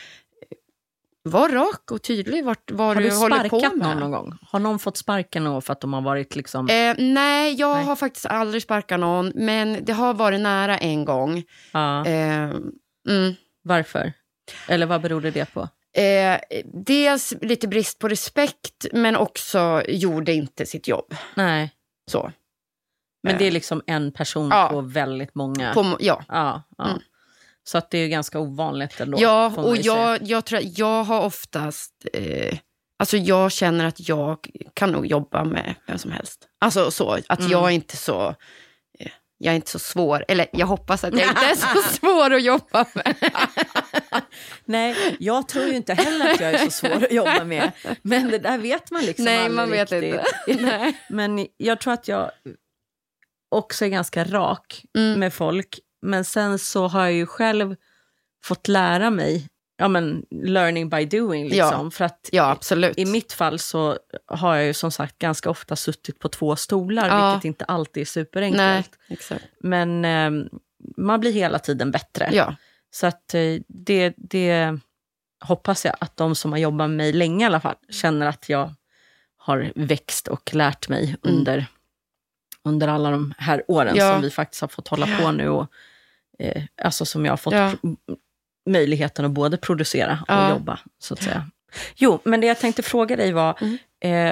Var rak och tydlig vart, vad Har du, du håller på med. någon någon gång? Har någon fått sparken någon för att de har varit liksom... Eh, nej, jag Nej. har faktiskt aldrig sparkat någon, men det har varit nära en gång. ja, Eh, mm. varför? Eller vad berodde det på? Eh, dels lite brist på respekt, men också gjorde inte sitt jobb. Nej, Så. men Eh. det är liksom en person Ja. på väldigt många. På, ja, Ja, ja. Mm. Så att det är ganska ovanligt ändå. ja och jag, jag, tror, jag har oftast... Eh, alltså jag känner att jag kan nog jobba med vem som helst. Alltså så, att Mm. jag är inte så... eh, Jag är inte så svår, eller jag hoppas att jag inte är så svår att jobba med. Nej, jag tror ju inte heller att jag är så svår att jobba med. Men det där vet man liksom Nej, aldrig man vet riktigt. inte. Nej. Men jag tror att jag också är ganska rak Mm. med folk. Men sen så har jag ju själv fått lära mig, ja men learning by doing liksom. Ja. För att Ja, i mitt fall så har jag ju som sagt ganska ofta suttit på två stolar, Ja. vilket inte alltid är superenkelt. Nej, exakt. Men eh, man blir hela tiden bättre. Ja. Så att eh, det, det hoppas jag att de som har jobbat med mig länge i alla fall känner att jag har växt och lärt mig under, under alla de här åren Mm. Ja. som vi faktiskt har fått hålla på nu. Och, eh, alltså som jag har fått Ja. möjligheten att både producera och Ja. jobba. så att säga. Jo, men det jag tänkte fråga dig var, Mm.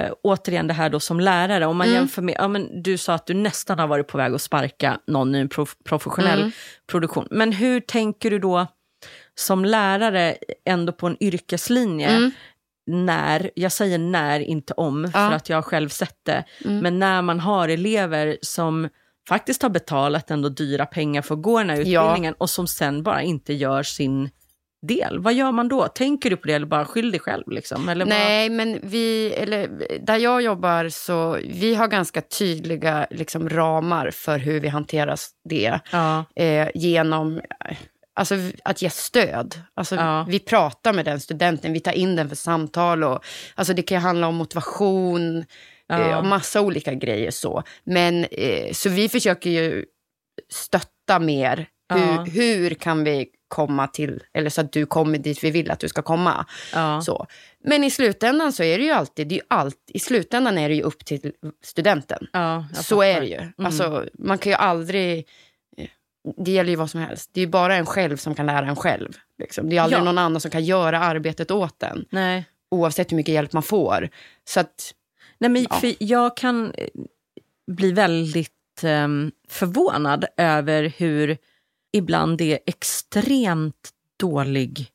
eh, återigen det här då som lärare, om man Mm. jämför med, ja, men du sa att du nästan har varit på väg att sparka någon i en prof- professionell Mm. produktion. Men hur tänker du då som lärare ändå på en yrkeslinje? När, jag säger när, inte om, Ja. för att jag har själv sett det. Mm. Men när man har elever som faktiskt har betalat ändå dyra pengar för att gå den här Ja. utbildningen och som sen bara inte gör sin del. Vad gör man då? Tänker du på det eller bara skyll dig själv? Liksom? Eller Nej, men vi, eller där jag jobbar så vi har ganska tydliga liksom, ramar för hur vi hanterar det. Ja, Eh, genom alltså, att ge stöd. Alltså, Ja. Vi pratar med den studenten, vi tar in den för samtal. Och, alltså, det kan ju handla om motivation Ja. eh, och massa olika grejer. Så, Men, eh, så vi försöker ju stötta mer. Hur, Ja. hur kan vi komma till, eller så att du kommer dit vi vill att du ska komma. ja, Så. Men i slutändan så är det ju alltid, det är ju allt, i slutändan är det ju upp till studenten. ja, Så är det ju. Alltså, man kan ju aldrig, det gäller ju vad som helst. Det är bara en själv som kan lära en själv. Liksom. Det är aldrig Ja. någon annan som kan göra arbetet åt en. Nej. Oavsett hur mycket hjälp man får. Så att, Nej, men Ja. jag kan eh, bli väldigt ehm, förvånad över hur ibland det är extremt dålig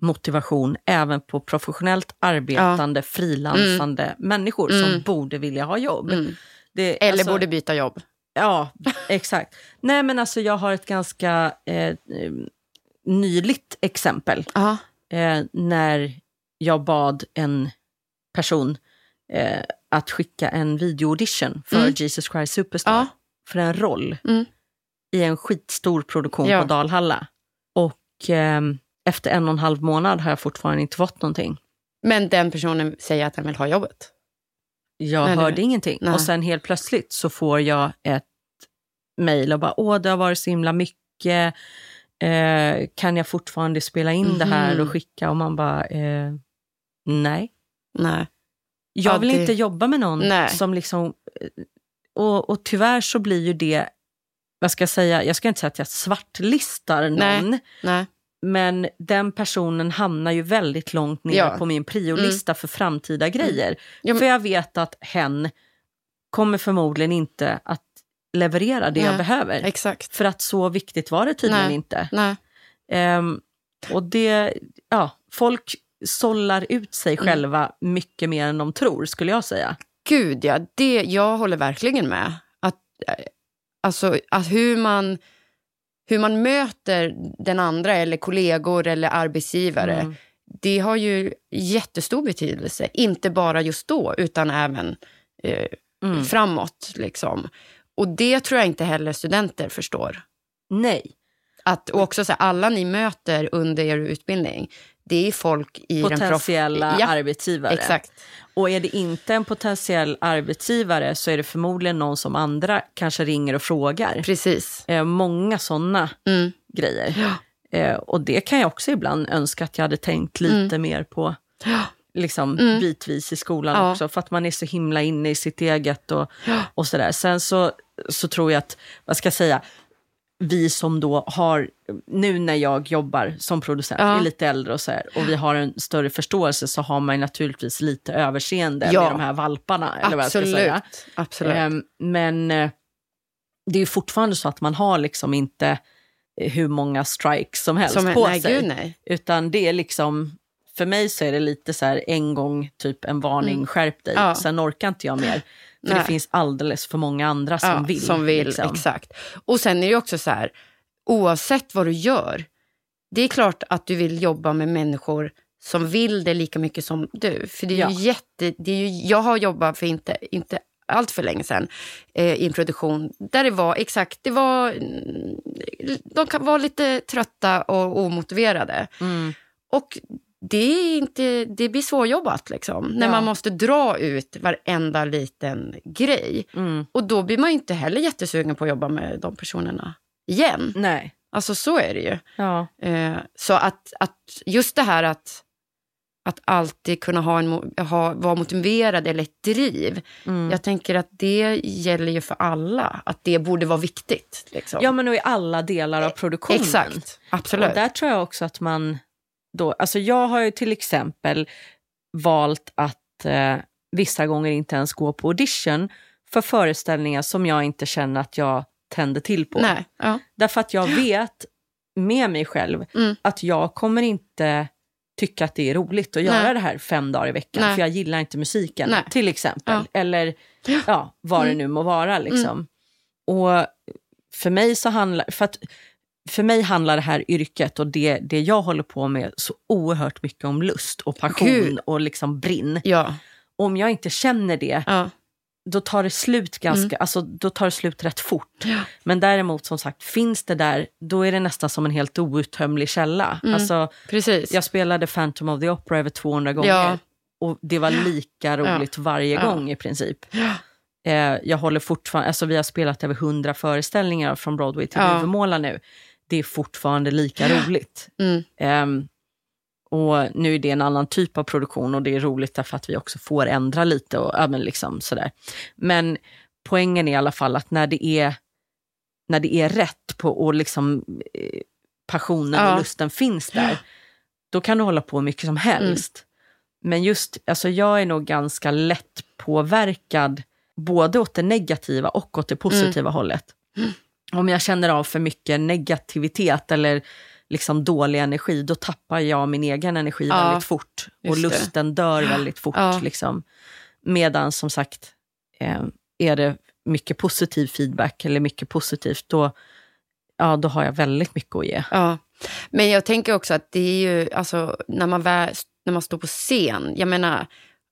motivation även på professionellt arbetande, frilansande människor som Mm. borde vilja ha jobb. mm. Det, Eller alltså- borde byta jobb. Ja, exakt. Nej, men alltså jag har ett ganska eh, nyligt exempel eh, när jag bad en person eh, att skicka en videoaudition för Mm. Jesus Christ Superstar. Ja. För en roll Mm. i en skitstor produktion Ja. på Dalhalla. Och eh, efter en och en halv månad har jag fortfarande inte fått någonting. Men den personen säger att den vill ha jobbet. Jag Nej, hörde ingenting. nej. Och sen helt plötsligt så får jag ett mejl och bara, åh det har varit så himla mycket. Eh, kan jag fortfarande spela in det här Mhm. och skicka? Och man bara, eh, nej. Nej. Jag Ja, vill det- inte jobba med någon Nej. som liksom... eh, Och, och tyvärr så blir ju det, vad ska jag säga, jag ska inte säga att jag svartlistar någon, Nej. Nej. Men den personen hamnar ju väldigt långt ner Ja. Mm. på min priolista för framtida grejer. Ja, men- För jag vet att hen kommer förmodligen inte att leverera det jag Nej. behöver. Exakt. För att så viktigt var det tydligen Nej. inte. Nej. Ehm, och det, ja, folk sållar ut sig Mm. själva mycket mer än de tror, skulle jag säga. Gud, ja. Det, jag håller verkligen med. Att, eh, alltså, att hur, man, hur man möter den andra, eller kollegor eller arbetsgivare, Mm. det har ju jättestor betydelse. Inte bara just då, utan även eh, Mm. framåt. Liksom. Och det tror jag inte heller studenter förstår. Nej. Att, och också så här, alla ni möter under er utbildning, det är folk i den prof- Potentiella ja, arbetsgivare. Exakt. Och är det inte en potentiell arbetsgivare så är det förmodligen någon som andra kanske ringer och frågar. Precis. Eh, många sådana Mm. grejer. Ja. Eh, och det kan jag också ibland önska att jag hade tänkt lite mer på Ja. liksom, Mm. bitvis i skolan Ja. också. För att man är så himla inne i sitt eget och, och sådär. Sen så, så tror jag att, vad ska jag säga, vi som då har, nu när jag jobbar som producent, Ja. är lite äldre och så här, och vi har en större förståelse så har man naturligtvis lite överseende Ja. med de här valparna. Eller vad jag ska Absolut. säga. Absolut. Ehm, men eh, det är ju fortfarande så att man har liksom inte eh, hur många strikes som helst Som, på nej, sig. gud nej. Utan det är liksom, för mig så är det lite så här en gång typ en varning, Mm. skärp dig. Ja. Sen orkar inte jag mer. För det finns alldeles för många andra som ja, vill. Som vill, liksom. exakt. Och sen är det också så här, oavsett vad du gör, det är klart att du vill jobba med människor som vill det lika mycket som du. För det är Ja. ju jätte, det är ju, jag har jobbat för inte, inte allt för länge sedan eh, i en produktion där det var exakt, det var, mm, de kan vara lite trötta och omotiverade. Mm. Och det, är inte, det blir svårjobbat liksom, när Ja. man måste dra ut varenda liten grej. Mm. Och då blir man inte heller jättesugen på att jobba med de personerna igen. Nej. Alltså så är det ju. Ja. Eh, så att, att just det här att, att alltid kunna ha en, ha, vara motiverad eller ett driv. Mm. Jag tänker att det gäller ju för alla. Att det borde vara viktigt. Liksom. ja, men och i alla delar av produktionen. Exakt, absolut. Och där tror jag också att man då, alltså jag har ju till exempel valt att eh, vissa gånger inte ens gå på audition för föreställningar som jag inte känner att jag tänder till på. Nej, ja. Därför att jag vet med mig själv Mm. att jag kommer inte tycka att det är roligt att göra Nej. det här fem dagar i veckan. Nej. För jag gillar inte musiken Nej. till exempel. Ja. Eller ja, vad det Mm. nu må vara. Liksom. Och för mig så handlar, för att för mig handlar det här yrket och det, det jag håller på med så oerhört mycket om lust och passion Gud. och liksom brinn. Ja, Om jag inte känner det, ja. då tar det slut ganska, alltså då tar det slut rätt fort. Ja. Men däremot som sagt, finns det där, då är det nästan som en helt outtömlig källa. Mm. Alltså, precis. jag spelade Phantom of the Opera över 200 gånger. Och det var lika roligt varje gång i princip. Ja. Eh, jag håller fortfarande, alltså vi har spelat över 100 föreställningar från Broadway till Ja. Duvemåla nu. Det är fortfarande lika roligt. Mm. Ehm, och nu är det en annan typ av produktion och det är roligt därför att vi också får ändra lite och ja, men liksom sådär. Men poängen är i alla fall att när det är, när det är rätt på och liksom eh, passionen Ja. och lusten finns där, då kan du hålla på hur mycket som helst. Men just, alltså jag är nog ganska lätt påverkad både åt det negativa och åt det positiva hållet. Om jag känner av för mycket negativitet eller liksom dålig energi, då tappar jag min egen energi Ja, väldigt fort. Och just det. lusten dör väldigt fort. Ja. Liksom. Medan som sagt, eh, är det mycket positiv feedback eller mycket positivt, då, ja, då har jag väldigt mycket att ge. Ja, men jag tänker också att det är ju, alltså när man, väl, när man står på scen, jag menar,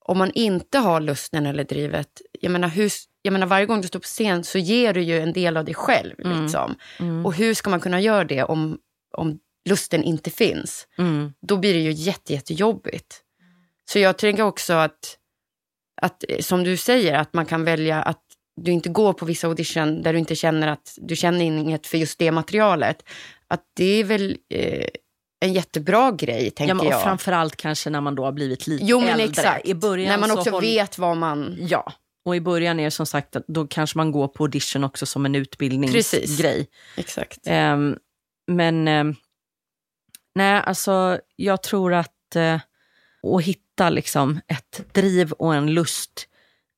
om man inte har lusten eller drivet, jag menar, hur, jag menar varje gång du står på scen så ger du ju en del av dig själv. Mm. Liksom. Mm. Och hur ska man kunna göra det om, om lusten inte finns? Mm. Då blir det ju jätte, jättejobbigt. Så jag tänker också att, att, eh, som du säger, att man kan välja att du inte går på vissa audition där du inte känner att du känner inget för just det materialet. Att det är väl eh, en jättebra grej, Ja, tänker men, och jag. framförallt kanske när man då har blivit lite Jo, men äldre. exakt. I början När man så också håll- vet vad man... Ja, och i början är det som sagt att då kanske man går på audition också som en utbildningsgrej. Exakt. Ehm, men ehm, nej, alltså jag tror att eh, att hitta liksom ett driv och en lust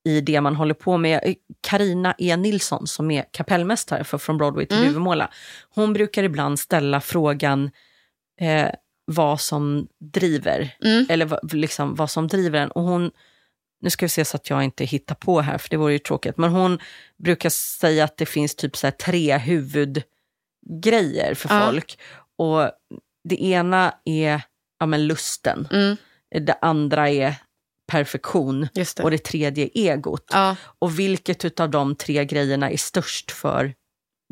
i det man håller på med. Karina E. Nilsson som är kapellmästare för Från Broadway till Mm. Duvemåla. Hon brukar ibland ställa frågan eh, vad som driver Mm. eller liksom, vad som driver en. Och hon, nu ska vi se så att jag inte hittar på här, för det vore ju tråkigt, men hon brukar säga att det finns typ så tre huvudgrejer för Ja. folk. Och det ena är ja, men lusten, Mm. det andra är perfektion det. och det tredje är egot. Ja, Och vilket av de tre grejerna är störst för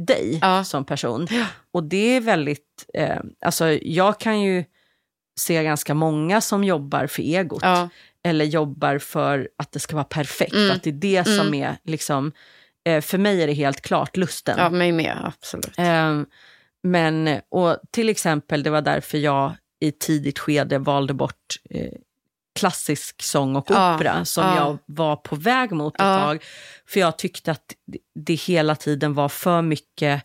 dig Ja. som person? Och det är väldigt, eh, alltså jag kan ju se ganska många som jobbar för egot. ja, Eller jobbar för att det ska vara perfekt. Mm. Att det är det som Mm. är liksom, eh, för mig är det helt klart lusten. ja, mig med. Absolut. Eh, men, och till exempel, det var därför jag i tidigt skede valde bort eh, klassisk sång och Ja, opera som ja. jag var på väg mot ett Ja. tag. För jag tyckte att det- hela tiden var för mycket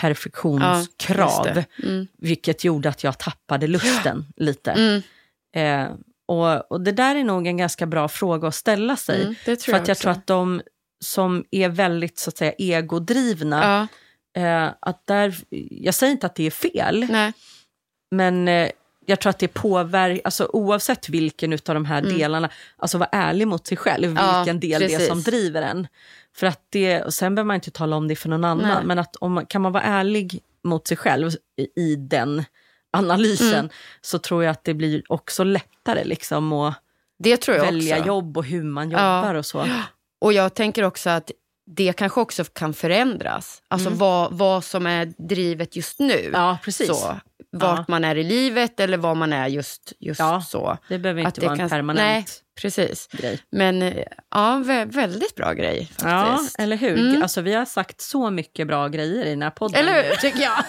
perfektionskrav. Det. Mm. vilket gjorde att jag tappade lusten lite. Mm. Eh, och, och det där är nog en ganska bra fråga att ställa sig. Mm. För att jag också. tror att de som är väldigt så att säga egodrivna, Ja, eh, att där, jag säger inte att det är fel, nej. men eh, jag tror att det påverkar, alltså oavsett vilken av de här delarna, alltså vara ärlig mot sig själv, Mm. Ja, vilken del det är precis. som driver en. För att det, och sen behöver man inte tala om det för någon annan, Nej. men att om kan man vara ärlig mot sig själv i, i den analysen, Mm. så tror jag att det blir också lättare liksom att välja också. jobb och hur man Ja. jobbar och så. Och jag tänker också att det kanske också kan förändras. Alltså vad, vad som är drivet just nu. Mm. Ja, precis. Så, vart Ja. man är i livet eller var man är just, just Ja, så. Det behöver Att inte det vara en kan- permanent Nej, precis. grej. Men eh, ja, vä- väldigt bra grej Ja, faktiskt. eller hur? Mm. Alltså, vi har sagt så mycket bra grejer i den här podden. Eller nu. hur, tycker jag.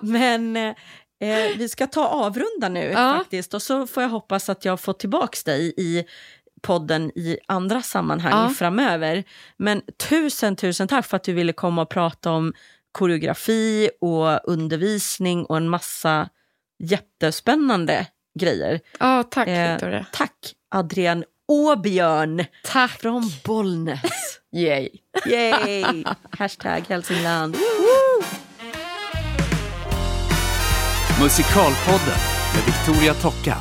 Men eh, vi ska ta avrunda nu Ja. faktiskt. Och så får jag hoppas att jag får tillbaka dig i podden i andra sammanhang Ja. framöver. Men tusen, tusen tack för att du ville komma och prata om koreografi och undervisning och en massa jättespännande grejer. Ja, tack Eh, Victoria. Tack Adrian Åbjörn Tack. från Bollnäs. Yay. Yay! Hashtag Hälsingland. Musikalpodden med Victoria Tocka.